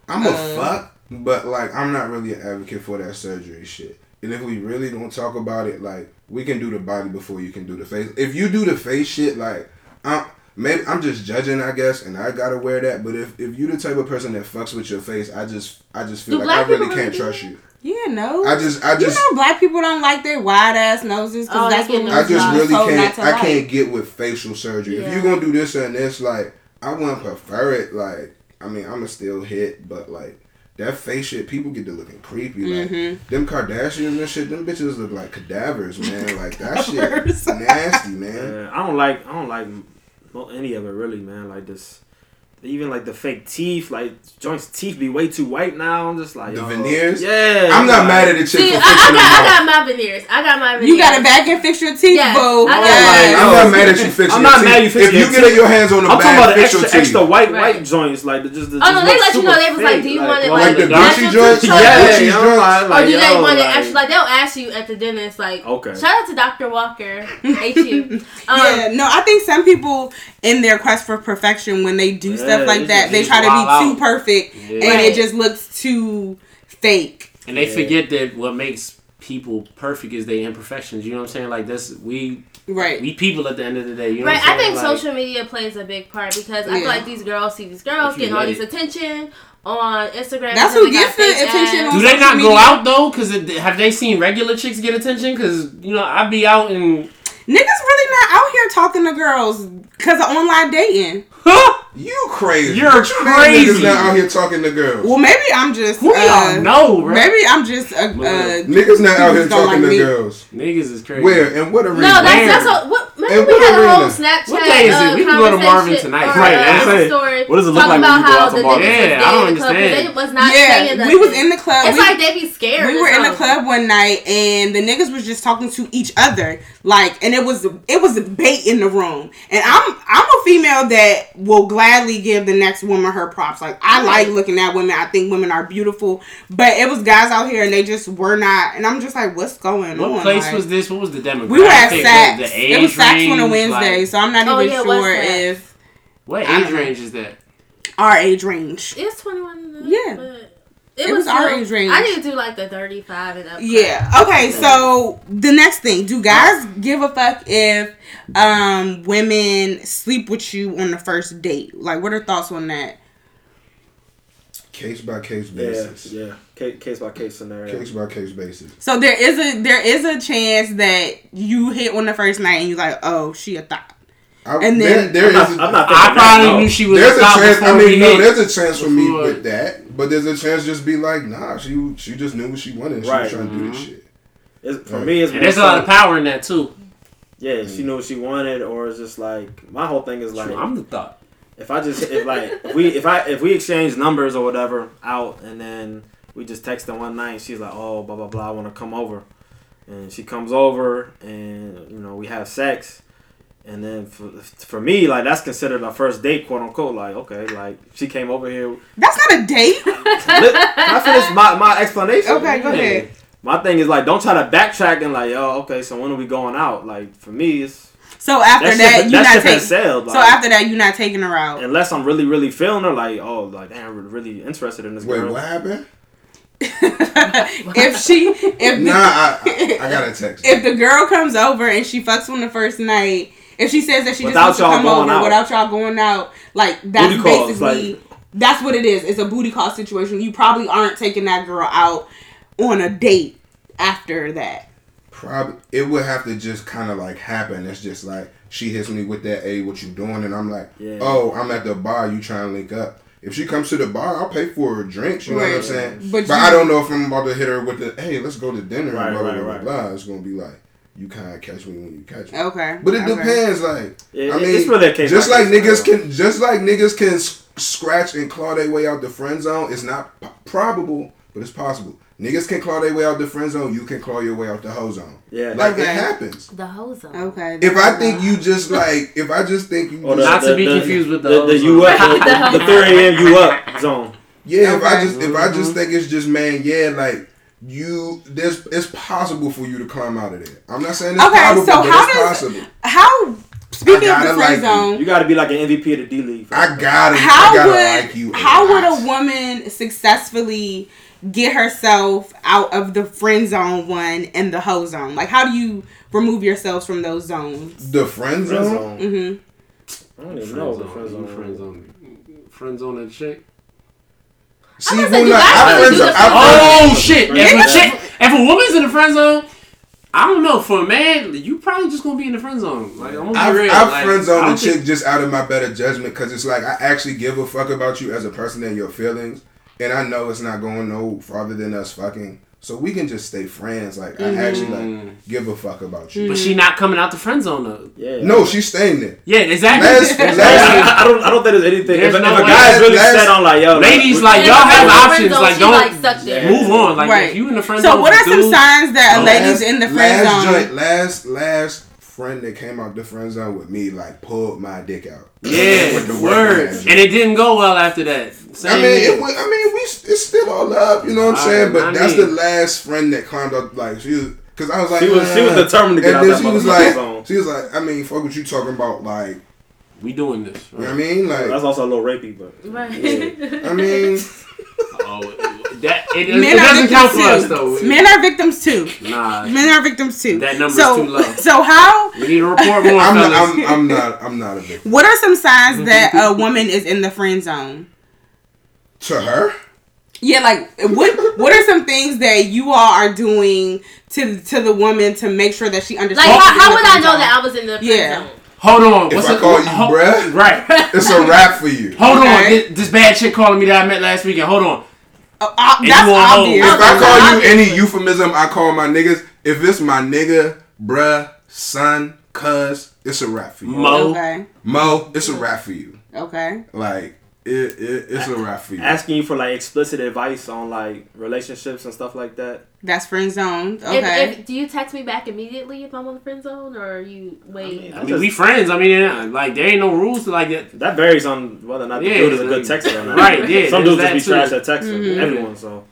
I'm a Uh, fuck, but like I'm not really an advocate for that surgery shit. And if we really don't talk about it, like we can do the body before you can do the face. If you do the face shit, like I'm maybe I'm just judging, I guess, and I gotta wear that. But if if you the type of person that fucks with your face, I just I just feel Do like I really can't really trust you. Yeah, no. I just I just, you know, black people don't like their wide ass noses because Oh, that's they what I just really can't I like. can't get with facial surgery. If you're gonna do this and this, like I wouldn't prefer it. Like I mean, I'ma still hit, but like that face shit, people get to looking creepy. Like Mhm. them Kardashians and shit, them bitches look like cadavers, man. [LAUGHS] Like that shit nasty, man. Yeah, I don't like I don't like no, any of it really, man. Like this, even like the fake teeth, like joints teeth be way too white now. I'm just like The yo. veneers? Yeah, I'm not like, mad at the chick See, for I, fixing I them got I got my veneers. I got my veneers. You got to back and fix your teeth, Yes, boo. I got Yes. I'm not mad at you fixing I'm your not teeth. mad you fixing If you your get your hands on a I'm talking about bad the extra teeth. extra white Right. white joints, like the just the. Oh no, just they let you know they was like, do you like, want it well, Like the like Gucci natural joints? tooth Yeah. Gucci yeah, joints? like, Or do they yo, want it like- actually like they'll ask you at the dentist like Okay. shout out to Dr. Walker [LAUGHS] HU. Um, yeah, no, I think some people in their quest for perfection, when they do Yeah, stuff like that, they they try to just wild be too perfect, Yeah. and Right. it just looks too fake. And they Yeah. forget that what makes people perfect is their imperfections. You know what I'm saying? Like this, we Right. we people at the end of the day. You know Right, what I'm I think Like, social media plays a big part because I feel like these girls see these girls If getting all this attention on Instagram. That's who gets the attention ass. on Do they not social go out though? Because have they seen regular chicks get attention? Because you know I'd be out and Niggas really not out here talking to girls because of online dating. [LAUGHS] You crazy. You're What you crazy. Niggas not out here talking to girls. Well, maybe I'm just. who uh, y'all know, bro? Maybe I'm just a. Uh, Niggas not out here talking like to me. girls. Niggas is crazy. Where and what arena? No, that's Where? that's what. what maybe And we what had a whole? Snapchat. What day is it? Uh, We can go to Marvin conversation tonight. or, Right, uh, I'm story what does it look talking like when you go out to Marvin? Yeah, I don't dating the club 'cause understand. They was not saying yeah, nothing. we was in the club. It's we, like they be scared. we were in the club one night and the niggas was just talking to each other like and it was it was a bait in the room and i'm i'm a female that will gladly give the next woman her props like i like looking at women i think women are beautiful but it was guys out here and they just were not and i'm just like what's going What on What place Like, was this? What was the demographic? we were at The- Saks. The, age it was Saks on a range, Wednesday, like, so I'm not Oh, even yeah, sure if what age range is that? our age range. It's 21 and up. Yeah. But It was our still- age range. I need to do like the 35 and up. Yeah. Okay. So the next thing, do guys give a fuck if um women sleep with you on the first date? Like, what are thoughts on that? Case by case Yeah, basis. yeah, case, case by case scenario. Case by case basis. So there is a there is a chance that you hit on the first night and you're like, oh, she a thought. I, And then- there I'm not, is a- I'm not I probably that, no. knew she was there's a a chance. I mean, no, there's a chance for me Before- with that, but there's a chance just be like, nah, she she just knew what she wanted. and She Right. was trying to do this Mhm. shit. It's, for Right. me, it's And more there's a lot of power in that too. Yeah, she knew what she wanted, or it's just like my whole thing is like True, I'm the thought. if I just if like if we if I if we exchange numbers or whatever out and then we just texted her one night, she's like, oh blah blah blah, I want to come over, and she comes over and you know we have sex, and then for, for me like that's considered a first date, quote unquote. Like okay, like she came over here. That's not a date. [LAUGHS] Let- Can I finish my my explanation? Okay, go ahead. My thing is like don't try to backtrack and like yo okay so when are we going out? Like for me it's So after that, that, ship, you that not taking. sailed. So after that, you're not taking her out. unless I'm really, really feeling her, like, oh, like, damn, I'm really interested in this Wait, girl. what happened? [LAUGHS] if she, if Nah, the, I, I, I got a text. if the girl comes over and she fucks on the first night, if she says that she Without just wants to come over out. without y'all going out, like that's Booty calls, basically that's what it is. It's a booty call situation. You probably aren't taking that girl out on a date after that. Probably it would have to just kind of like happen. It's just like she hits me with that, "Hey, what you doing?" And I'm like, Yeah. "Oh, I'm at the bar. You trying to link up?" If she comes to the bar, I'll pay for her drinks. You know what I'm saying? But But, you- I don't know if I'm about to hit her with the, "Hey, let's go to dinner." Right, blah, blah, right, blah, right. blah. It's gonna be like you kind of catch me when you catch me. Okay. But it okay. depends. Like It- I mean, it's really a case just like case niggas scenario. can, just like niggas can scratch and claw their way out the friend zone. It's not p- probable, but it's possible. Niggas can claw their way out the friend zone. You can claw your way out the hoe zone. Yeah. Like Okay. it happens. The hoe zone. Okay. If I think you just like, if I just think you, oh, Or just, Not to be confused with the the, the hoes you on. up, the, [LAUGHS] the 3 a.m. you up zone. yeah, if I just if I just mm-hmm. think it's just man, yeah, like you there's it's possible for you to climb out of there. I'm not saying it's possible. Okay, probable, so but how it's does possible. how speaking of the friend like zone? You got to be like an MVP of the D League. I gotta, how I gotta would like you. how would a woman successfully get herself out of the friend zone one and the hoe zone? Like, how do you remove yourselves from those zones? the friend Friend zone? zone. hmm I don't even Friend know zone, the friend zone. friend zone, friend zone a chick. See, gonna say, well, you guys I friend zone. Oh shit! Friend If a chick, if a woman's in the friend zone, I don't know. For a man, you probably just gonna be in the friend zone. Like I'm gonna be I've, real. I've like, friend I zoned a chick think- just out of my better judgment because it's like I actually give a fuck about you as a person and your feelings, and I know it's not going no farther than us fucking. So we can just stay friends. Like I mm-hmm. actually like give a fuck about you. But she not coming out the friend zone though. Yeah. No, she's staying there. Yeah, exactly. Last, I, last, I don't. I don't think there's anything. There's if, no if a guy's really Last- set on like yo, Ladies, we- like y'all have she's in the options. zone, Like don't like, stuck there. move on. Like Right. if you in the friend zone. So, what are some dude, signs that a lady's in the friend last zone? joint, last last friend that came out the friend zone with me like pulled my dick out. Yeah, With the work word. And it didn't go well after that. Same I mean, it, wa- I mean, we it's still all love, you know what I'm I- saying? But I that's mean- the last friend that climbed up. Like she was, because I was like, She was- she was determined to get and out that she was like, zone. she was like, I mean, fuck what you talking about? Like, we doing this. you know what I mean? Like, That's also a little rapey, but Right. I mean, [LAUGHS] Oh, that it, it Men are doesn't count for us victims though. too. Men are victims too. Nah, Men are victims too. That number's so, too low. So how? we need to report more, I'm not. I'm, I'm not, I'm not a victim. What are some signs that a woman is in the friend zone? To her, Yeah, like what? What are some things that you all are doing to to the woman to make sure that she Like, understands? how, how would I know zone? that I was in the friend Yeah. zone? Hold on. if What's I call you ho- bruh, Right. it's a [LAUGHS] wrap for you. Hold on. This, this bad chick calling me that I met last weekend. Hold on. Oh, uh, And that's you won't hold. obvious. If I call you obvious. any euphemism, I call my niggas. If it's my nigga, bruh, son, cuz, it's a wrap for you. Mo. Okay. Mo, it's a wrap for you. Okay. Like it, it it's a wrap for you. asking you for like explicit advice on like relationships and stuff like that. That's friend zoned. Okay. If, if, do you text me back immediately if I'm on the friend zone, or you wait? I mean, we friends. I mean, like there ain't no rules to like that. That varies on whether or not the Yeah, dude is a good texter or not. Right, yeah, Some dudes just be that trash too. at texting. Mhm. Everyone. So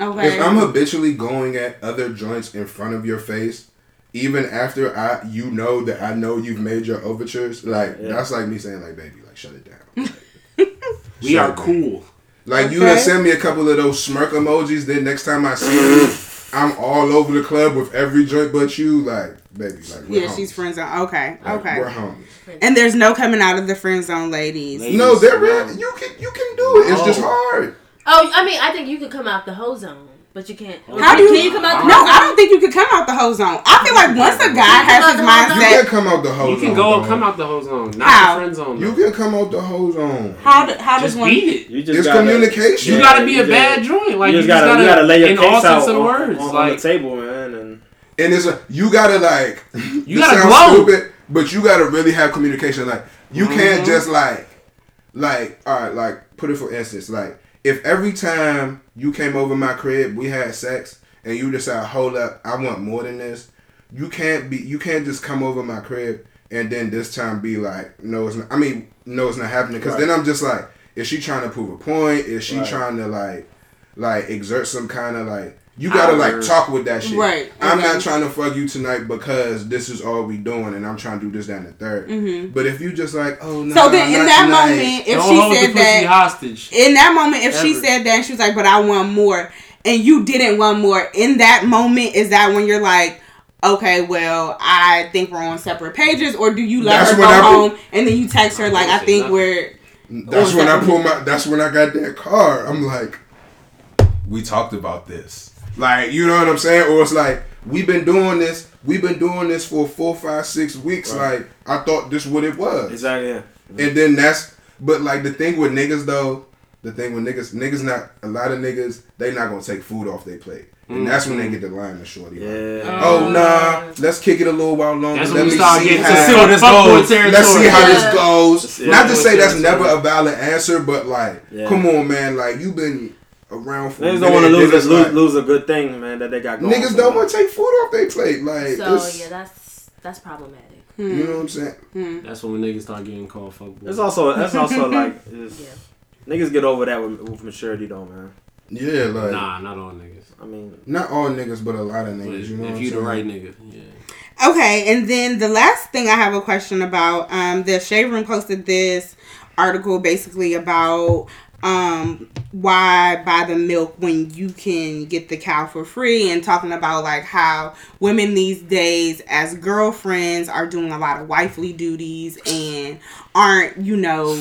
okay. if I'm habitually going at other joints in front of your face, even after I you know that I know you've made your overtures, like Yeah. that's like me saying like baby, like shut it down. [LAUGHS] [LAUGHS] We are cool. Like you Okay. done send me a couple of those smirk emojis, then next time I see you, [LAUGHS] I'm all over the club with every joint but you, like, baby, like we're yeah, homies. she's friend zone. Okay. Like, Okay. We're homies. And there's no coming out of the friend zone, ladies. Ladies. No, there no. is you can you can do it. It's just hard. Oh, I mean, I think you could come out the whole zone, but you can't. How do you? Can you come out the no, whole I don't think you could come out the whole zone. I feel like once a guy has his You mindset, can come out the whole zone. You zone. can go dog. come out the whole zone, not How? the friend zone. You can come out the whole zone. how do, how does just one? beat it. you just It's gotta, communication. You gotta be you a just- bad joint. Like you you just gotta, you gotta lay your in case all out of the on, words. on, on like the table, man, and And it's a you gotta like [LAUGHS] You this gotta sounds glow. stupid, but you gotta really have communication. Like you can't Mhm. just like like all right, like put it for instance, like if every time you came over my crib, we had sex, and you decide, hold up, I want more than this. You can't be you can't just come over my crib and then this time be like, no, it's not. I mean, no, it's not happening. Because Right. then I'm just like, is she trying to prove a point? Is she Right. trying to like like exert some kind of like you gotta like talk with that shit. Right, I'm okay. not trying to fuck you tonight because this is all we doing and I'm trying to do this, that, and the 3rd Mhm. But if you just like, oh no. So then, in that tonight. moment, if don't she said that, hostage. in that moment, if she said that, she was like, "But I want more," and you didn't want more, in that moment, is that when you're like, "Okay, well, I think we're on separate pages," or do you let That's her go when I- home and then you text her like, I "I don't say think nothing. we're." That's when I that- pull my. That's when I got that car. I'm like, we talked about this. Like, you know what I'm saying? Or it's like, we've been doing this. We've been doing this for four, five, six weeks. Right. Like, I thought this what it was. exactly. Yeah. And then that's. But like the thing with niggas though, the thing with niggas, niggas not a lot of niggas. They not gonna take food off their plate. And mm. that's when they get the line to shorty. like, Yeah. Oh nah, let's kick it a little while longer. Let me see how, how this goes. Let's see how this goes. Not to say that's Yeah. never a valid answer, but like, Yeah. come on, man. Like you've been around for. a Niggas don't want to lose, then lose, like, lose a good thing, man, that they got going. Niggas don't want to take food off their plate. Like, So yeah, that's that's problematic. you know what I'm saying? That's when niggas start getting called fuck boy. It's also that's also [LAUGHS] like Yeah. niggas get over that with, with maturity though, man. Yeah, like Nah, not all niggas. I mean, not all niggas, but a lot of niggas. You know, if I'm you the saying? right nigga, yeah. Okay, and then the last thing I have a question about, um, the Shade Room posted this article basically about um why buy the milk when you can get the cow for free and talking about like how women these days as girlfriends are doing a lot of wifely duties and aren't you know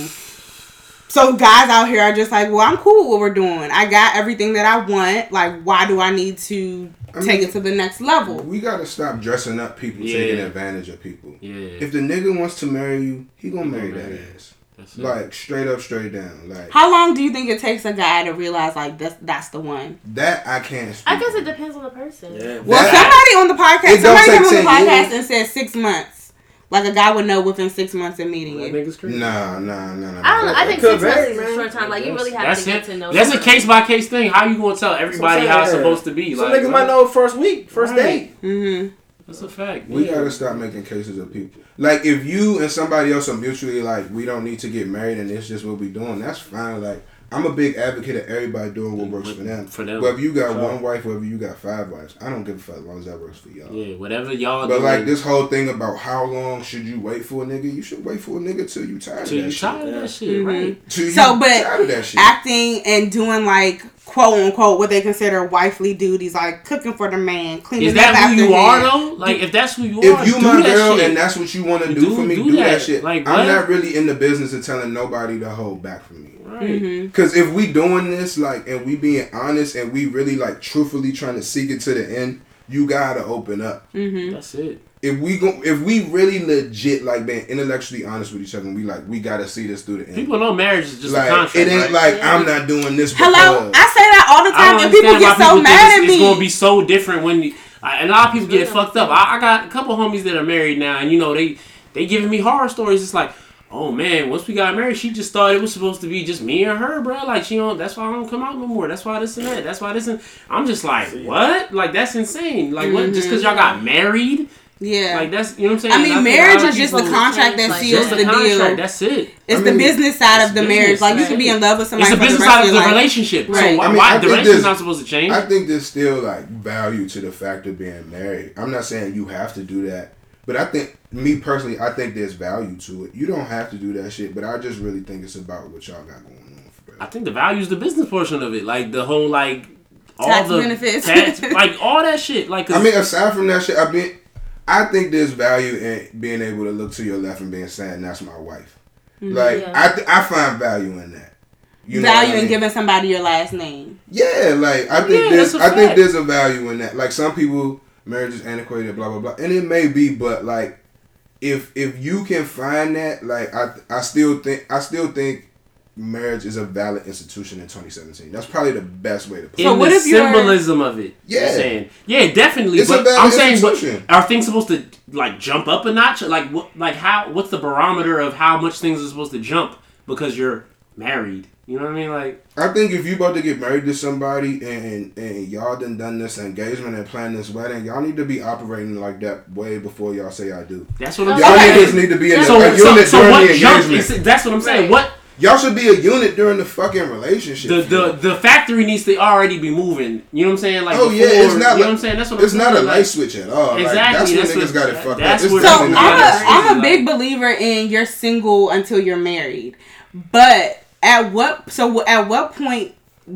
so guys out here are just like well i'm cool with what we're doing i got everything that i want like why do i need to I take mean, it to the next level We gotta stop dressing up people, Yeah. taking advantage of people. Yeah. If the nigga wants to marry you, he gonna He marry that ass. That's it. Like straight up, straight down. Like How long do you think it takes a guy to realize like that's that's the one? that, I can't. Speak I guess on. it depends on the person. yeah. Well, That- somebody on the podcast, somebody came on the podcast years. and said six months. Like a guy would know within six months of meeting that you. nigga's crazy. Nah, nah, nah, nah. I don't know. I think Could six months is a short time. Like you really have That's to get it. to know. That's a case by case thing. How you gonna tell everybody how it's supposed to be? Some like, niggas might know first week, first Right. date. Mm-hmm. That's a fact. We Yeah. gotta stop making cases of people. Like if you and somebody else are mutually like, we don't need to get married and it's just what we doing. That's fine. Like I'm a big advocate of everybody doing what mm, works for them. For them. Whether you got Sure. one wife, whether you got five wives, I don't give a fuck as long as that works for y'all. Yeah, whatever y'all But do. like this whole thing about how long should you wait for a nigga, you should wait for a nigga till you tired till of that you shit. tired of that shit, mm-hmm. right? Till you So, but tired of that shit. Acting and doing like quote unquote what they consider wifely duties, like cooking for the man, cleaning Is up that who you him. are though? Like if that's who you are, if you do my that girl shit. and that's what you want to do, Do- for me, do do, that. that. shit. Like, I'm what? not really in the business of telling nobody to hold back from me. Right. Mhm. Cause if we doing this like and we being honest and we really like truthfully trying to seek it to the end, you gotta open up. Mhm. That's it. If we go, if we really legit like being intellectually honest with each other, and we like we gotta see this through the end. People know marriage is just like a contract. it ain't right? like I'm not doing this. Hello, because- I say that all the time, and people get so think mad it's, at It's me. gonna be so different when you, I- and a lot of people get it fucked up. I, I got a couple homies that are married now, and you know they they giving me horror stories. It's like, oh man, once we got married, she just thought it was supposed to be just me and her, bro. Like she don't. That's why I don't come out no more. That's why this and that. That's why this and I'm just like, what? Like that's insane. Like what? Just because y'all got mm-hmm. married? yeah. Like that's you know what I'm saying. I mean, think marriage is just the contract that Like, seals the the contract. deal. That's it. It's I the business side of the business, marriage. Like you can be in love with somebody the for the business rest side of of the life. relationship. So Right. why, I mean, I why think direction's there's- not supposed to change? I think there's still like value to the fact of being married. I'm not saying you have to do that, but I think me personally, I think there's value to it. You don't have to do that shit, but I just really think it's about what y'all got going on. For I think the value is the business portion of it, like the whole like all Tax the benefits. tax, [LAUGHS] like all that shit. Like I mean, aside from that shit, I mean, I think there's value in being able to look to your left and being saying that's my wife. Mm-hmm. Like Yeah. I, th- I find value in that. You know what value I in mean? giving somebody your last name. Yeah, like I think Yeah, there's that's a I think there's a value in that. Like some people marriage is antiquated, blah blah blah. And it may be, but like if if you can find that, like I I still think I still think marriage is a valid institution in 2017. That's probably the best way to put in So it. what the if you're- symbolism of it, Yeah. you're saying, yeah, definitely. It's a but valid I'm saying, what, institution. are things supposed to like jump up a notch? Like what? Like how? What's the barometer of how much things are supposed to jump because you're married? You know what I mean? Like, I think if you about to get married to somebody and and y'all done done this engagement and planned this wedding, y'all need to be operating like that way before y'all say I do. that's what I'm saying. Y'all Okay. niggas need to be in So, a so, unit so during what the jump? engagement. Is, that's what I'm saying. Right. What Y'all should be a unit during the fucking relationship. the, the the factory needs to already be moving. You know what I'm saying? Like, Oh, yeah, it's not You know what I'm saying? That's what it's I'm not saying. a like, light switch at all. Like, Exactly, that's when that's niggas what- got it fucked up. It's where- So I'm not a that I'm a big believer in you're single until you're married, but at what so at what point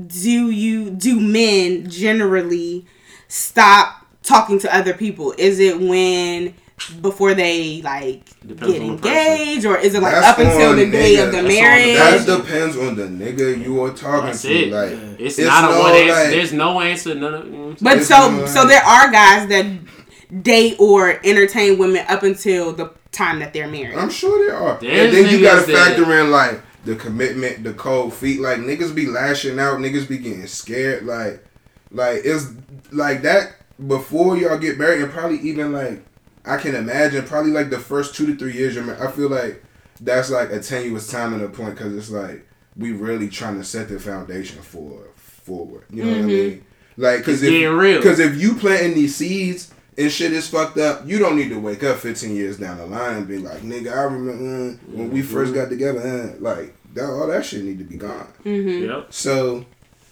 do you do men generally stop talking to other people? Is it when before they like Depends get on person. engaged, or is it like That's up until on the day of the That's on the- marriage? That depends on the nigga you are talking That's to. it. Like It's, it's not a one answer. like- There's no answer. None of. You know what I'm But so no, so there are guys that date or entertain women up until the time that they're married. I'm sure there are. There's and then you gotta niggas that- factor in like the commitment, the cold feet. Like niggas be lashing out, niggas be getting scared. Like, like it's like that before y'all get married, and probably even like I can imagine probably like the first two to three years. I feel like that's like a tenuous time and a point because it's like we really trying to set the foundation for forward. You know what I mm-hmm. mean? Like, because It's real. Because if you planting these seeds and shit is fucked up, you don't need to wake up 15 years down the line and be like, nigga, I remember uh, when we first got together, uh, like that, all that shit need to be gone. Mm-hmm. Yep. So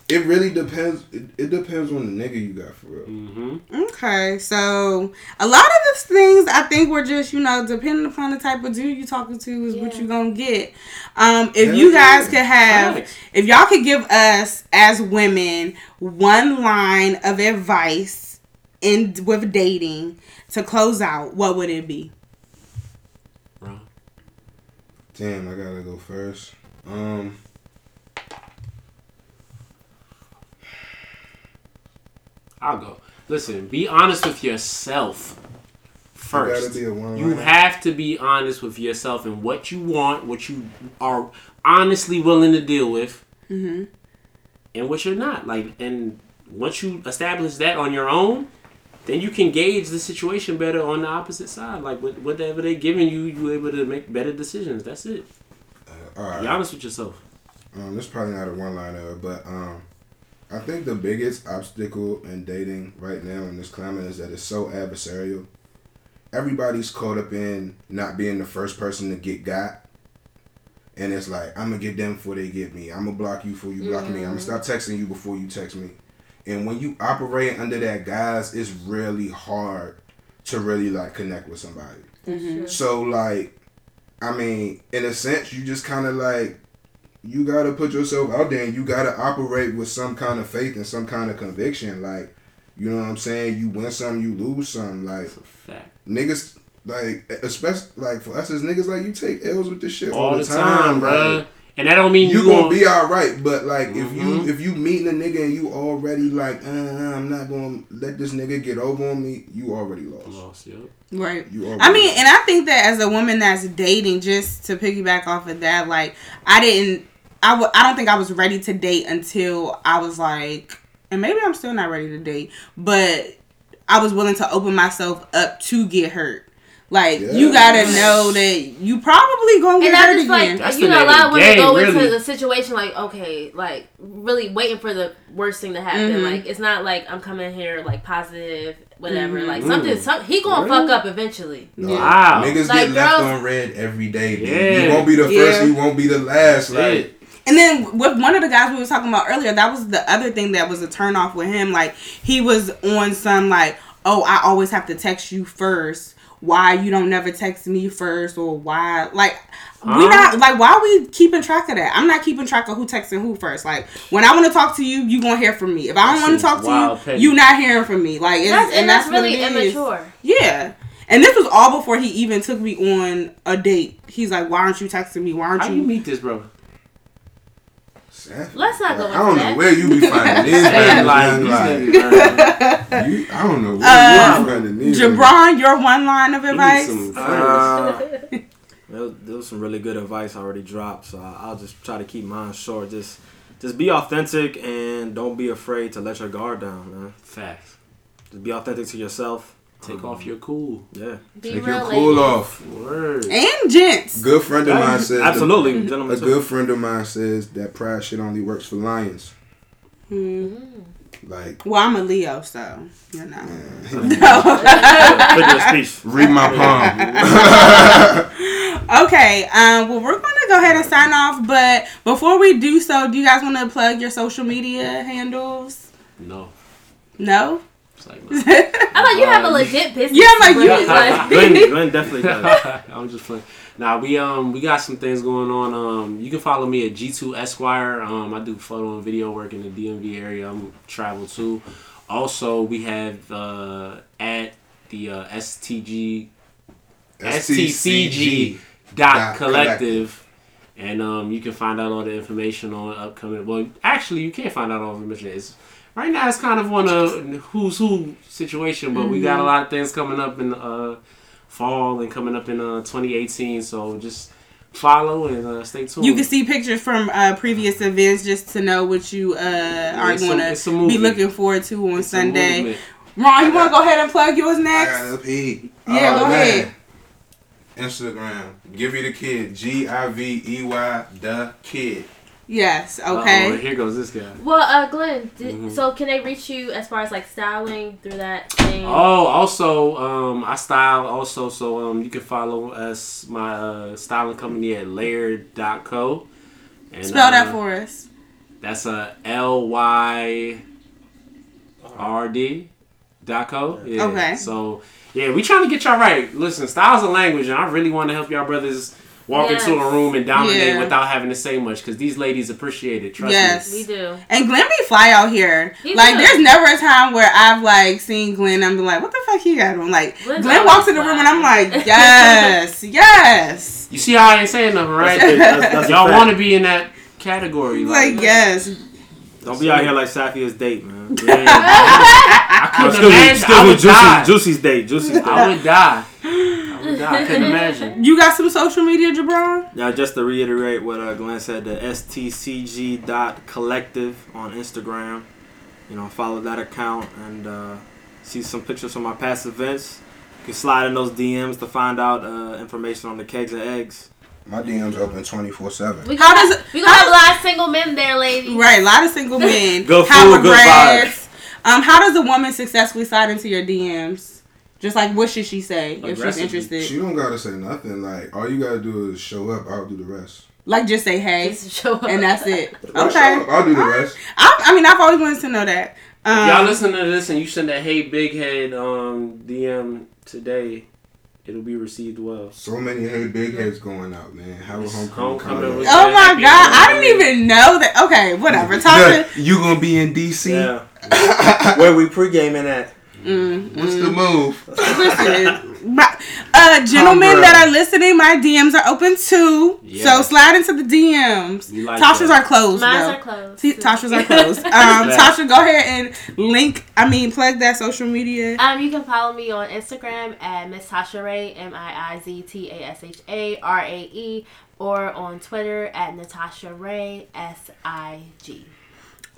it really depends. It, it depends on the nigga you got for real. Mm-hmm. Okay, so a lot of the things I think were just you know depending upon the type of dude you're talking to is what Yeah. you gonna get. Um, if Hell you guys yeah. could have, Facts. if y'all could give us as women one line of advice in with dating to close out, what would it be? Damn, I gotta go first. Um, I'll go. Listen, be honest with yourself first. gotta be a. You have to be honest with yourself and what you want, what you are honestly willing to deal with, Mm-hmm. and what you're not. Like, and once you establish that on your own, then you can gauge the situation better on the opposite side. Like, what- whatever they're giving you, you able to make better decisions. That's it. All right. Be honest with yourself. Um, this is probably not a one liner, but um, I think the biggest obstacle in dating right now in this climate is that it's so adversarial. Everybody's caught up in not being the first person to get got. And it's like, I'm gonna get them before they get me. I'm gonna block you before you block me. I'm gonna stop texting you before you text me. And when you operate under that guise, it's really hard to really like connect with somebody. Mm-hmm. So like, I mean, in a sense, you just kind of like, you gotta put yourself out there and you gotta operate with some kind of faith and some kind of conviction. Like, you know what I'm saying? You win some, you lose some. Like It's a fact. niggas, like especially like for us as niggas, like you take L's with this shit All the time, bro. Like, And that don't mean you you, gonna gonna be all right, but like if you Mhm. if you meeting a nigga and you already like, uh, I'm not gonna let this nigga get over on me, you already lost. lost. Yep. Right. You already I mean, lost. and I think that as a woman that's dating, just to piggyback off of that, like I didn't, I w- I don't think I was ready to date until I was like, and maybe I'm still not ready to date, but I was willing to open myself up to get hurt. Like you gotta know that you probably gonna get And I hurt just like. That's you the know a name lot of of women game, go into the situation like okay like really waiting for the worst thing to happen Mhm. like it's not like I'm coming here like positive whatever Mhm. like something some, he gonna Really? fuck up eventually Nah, Wow. Niggas Like, get left girls- on red every day. Dude. Yeah. You won't be the Yeah. first, you won't be the last. Like it. And then with one of the guys we was talking about earlier, that was the other thing that was a turn off with him. Like he was on some like, oh, I always have to text you first. Why you don't never text me first, or why like we not like why we keeping track of that? I'm not keeping track of who texting who first. Like when I want to talk to you, you gonna hear from me. If I don't want to talk to you, petty. you not hearing from me. Like it's, that's, and, that's, what really it is. immature Yeah. And this was all before he even took me on a date. He's like, "Why aren't you texting me? Why aren't How you?" you meet this brother? Seth, Let's not go [LAUGHS] like, into I don't know where you be finding these Man, niggas, like, man, these like, you, I don't know where Uh, you be finding these. niggas. Jabron, your one line of advice. some. Uh, there, was, there was some really good advice already dropped, so I- I'll just try to keep mine short. Just, just be authentic and don't be afraid to let your guard down, man. Facts. Just be authentic to yourself. Take off your cool. Yeah, Be Take real, your cool ladies. off. Word. and gents. Good friend of mine says. absolutely, [LAUGHS] A gentlemen. too. good friend of mine says that pride shit only works for lions. Mm. Like, Well, I'm a Leo, so you know. [LAUGHS] [LAUGHS] Figure of speech. read my palm. okay, um, well, we're gonna go ahead and sign off, but before we do so, do you guys want to plug your social media handles? No. No. It's like, [LAUGHS] I thought you have a legit business. Yeah, I'm like, to you- run, like- Glenn, [LAUGHS] Glenn definitely does. [LAUGHS] I'm just playing. Now we um we got some things going on. Um, you can follow me at G2 Esquire. Um, I do photo and video work in the DMV area. I'm travel too. Also, we have uh at the uh, STG STCG dot Dot collective. And um, you can find out all the information on upcoming. Well, actually, you can't find out all the information. It's right now. It's kind of on a who's who situation, but we got a lot of things coming up in uh fall and coming up in uh 2018. So just follow and uh, stay tuned. You can see pictures from uh, previous events just to know what you uh, are going to be looking forward to on It's Sunday. Ron, you want to go ahead and plug yours I next? got a pee. Yeah, go ahead. Instagram. Give you the kid. G I V E Y the kid. Yes. Uh-oh, Okay. here goes this guy. Well, uh, Glenn, did, Mhm. so can they reach you as far as like styling through that thing? Oh, also, um, I style also, so um, you can follow us my uh, styling company at layered.co. And, Spell that uh, for us. That's a L Y R D dot co. Yeah. Okay. So yeah, we trying to get y'all right. Listen, styles of language, and I really want to help y'all brothers walk Yes. into a room and dominate Yeah. without having to say much, because these ladies appreciate it. Trust Yes. me. We do. And Glenn be fly out here. He like, do. there's never a time where I've like seen Glenn. I'm like, what the fuck he got on? Like, Glenn's Glenn walks in the room and I'm like, [LAUGHS] yes, yes. You see how I ain't saying nothing, right? [LAUGHS] That's, that's, that's y'all want to be in that category. Like, Like, yes. Don't be out here like Safia's date, man. yeah. [LAUGHS] I couldn't excuse me, imagine. excuse I me, would die. Juicy, Juicy's date. Juicy's date. I would die. I would die. I couldn't [LAUGHS] imagine. You got some social media, Jabron? Yeah, just to reiterate what uh, Glenn said, the stcg dot collective on Instagram. You know, follow that account and uh, see some pictures from my past events. You can slide in those DMs to find out uh, information on the kegs and eggs. My DM's open 24 7. We How gonna does have, it- we gonna how have a lot of single men there, ladies. Right, a lot of single [LAUGHS] men. Good Have food, a good grass. Um, how does a woman successfully slide into your DMs? Just like, what should she say if she's interested? She don't gotta say nothing. Like all you gotta do is show up. I'll do the rest. Like, just say hey, Just show up. and that's it. [LAUGHS] I'll Okay. show up, I'll do the rest. I, I mean, I've always wanted to know that. Um, If y'all listen to this and you send a hey big head um, DM today, it'll be received well. So many hey big heads going out, man. Have a homecoming. homecoming coming with- Oh my god, I homecoming. didn't even know that. Okay, whatever. [LAUGHS] Tasha. you gonna be in DC? Yeah. [LAUGHS] Where we pre-gaming at? Mm, What's mm. the move? Listen, my, uh, gentlemen Umbrella. that are listening, my DMs are open too. So slide into the DMs. We like Tasha's that. are closed. Mine are closed. T- Tasha's are [LAUGHS] closed. [LAUGHS] Um, Tasha, go ahead and link. I mean, plug that social media. Um, you can follow me on Instagram at Miss Tasha Rae, M I I Z T A S H A R A E, or on Twitter at Natasha Ray S I G.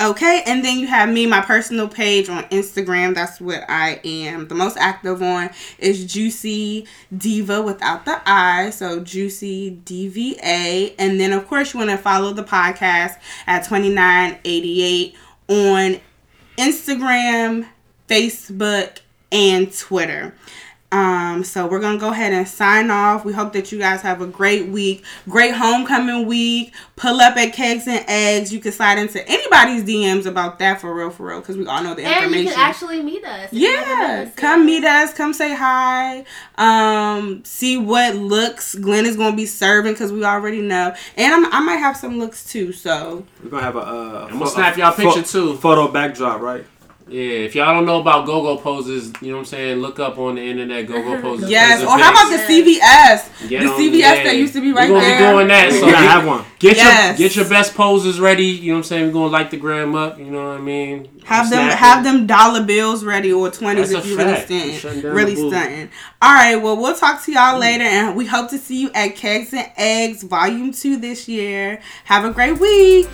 Okay, and then you have me, my personal page on Instagram. That's what I am the most active on. Is Juicy Diva without the I, so Juicy DVA. And then of course you want to follow the podcast at twenty nine eighty eight on Instagram, Facebook, and Twitter. Um, so we're gonna go ahead and sign off. We hope that you guys have a great week, great homecoming week. Pull up at Kegs and Eggs. You can slide into anybody's DMs about that for real, for real, because we all know the And information. you can actually meet us. if you haven't met yeah, us come yet. meet us. Come say hi. Um, see what looks Glenn is gonna be serving because we already know, and I'm, I might have some looks too. So We're gonna have a. Uh, I'm gonna snap y'all picture too. Photo backdrop, right? Yeah, if y'all don't know about go-go poses, you know what I'm saying, look up on the internet go-go [LAUGHS] poses. yes, or how about the CVS? Get the on- CVS yeah. that used to be right We right gonna there. be doing that. So gotta have one. get Yes. your get your best poses ready. You know what I'm saying. We're gonna light the gram up. You know what I mean. Have them Snap have them dollar bills ready or twenties That's if you really fact. We stunting. Really the stunting. All right, well we'll talk to y'all later and we hope to see you at Kegs and Eggs Volume 2 this year. Have a great week.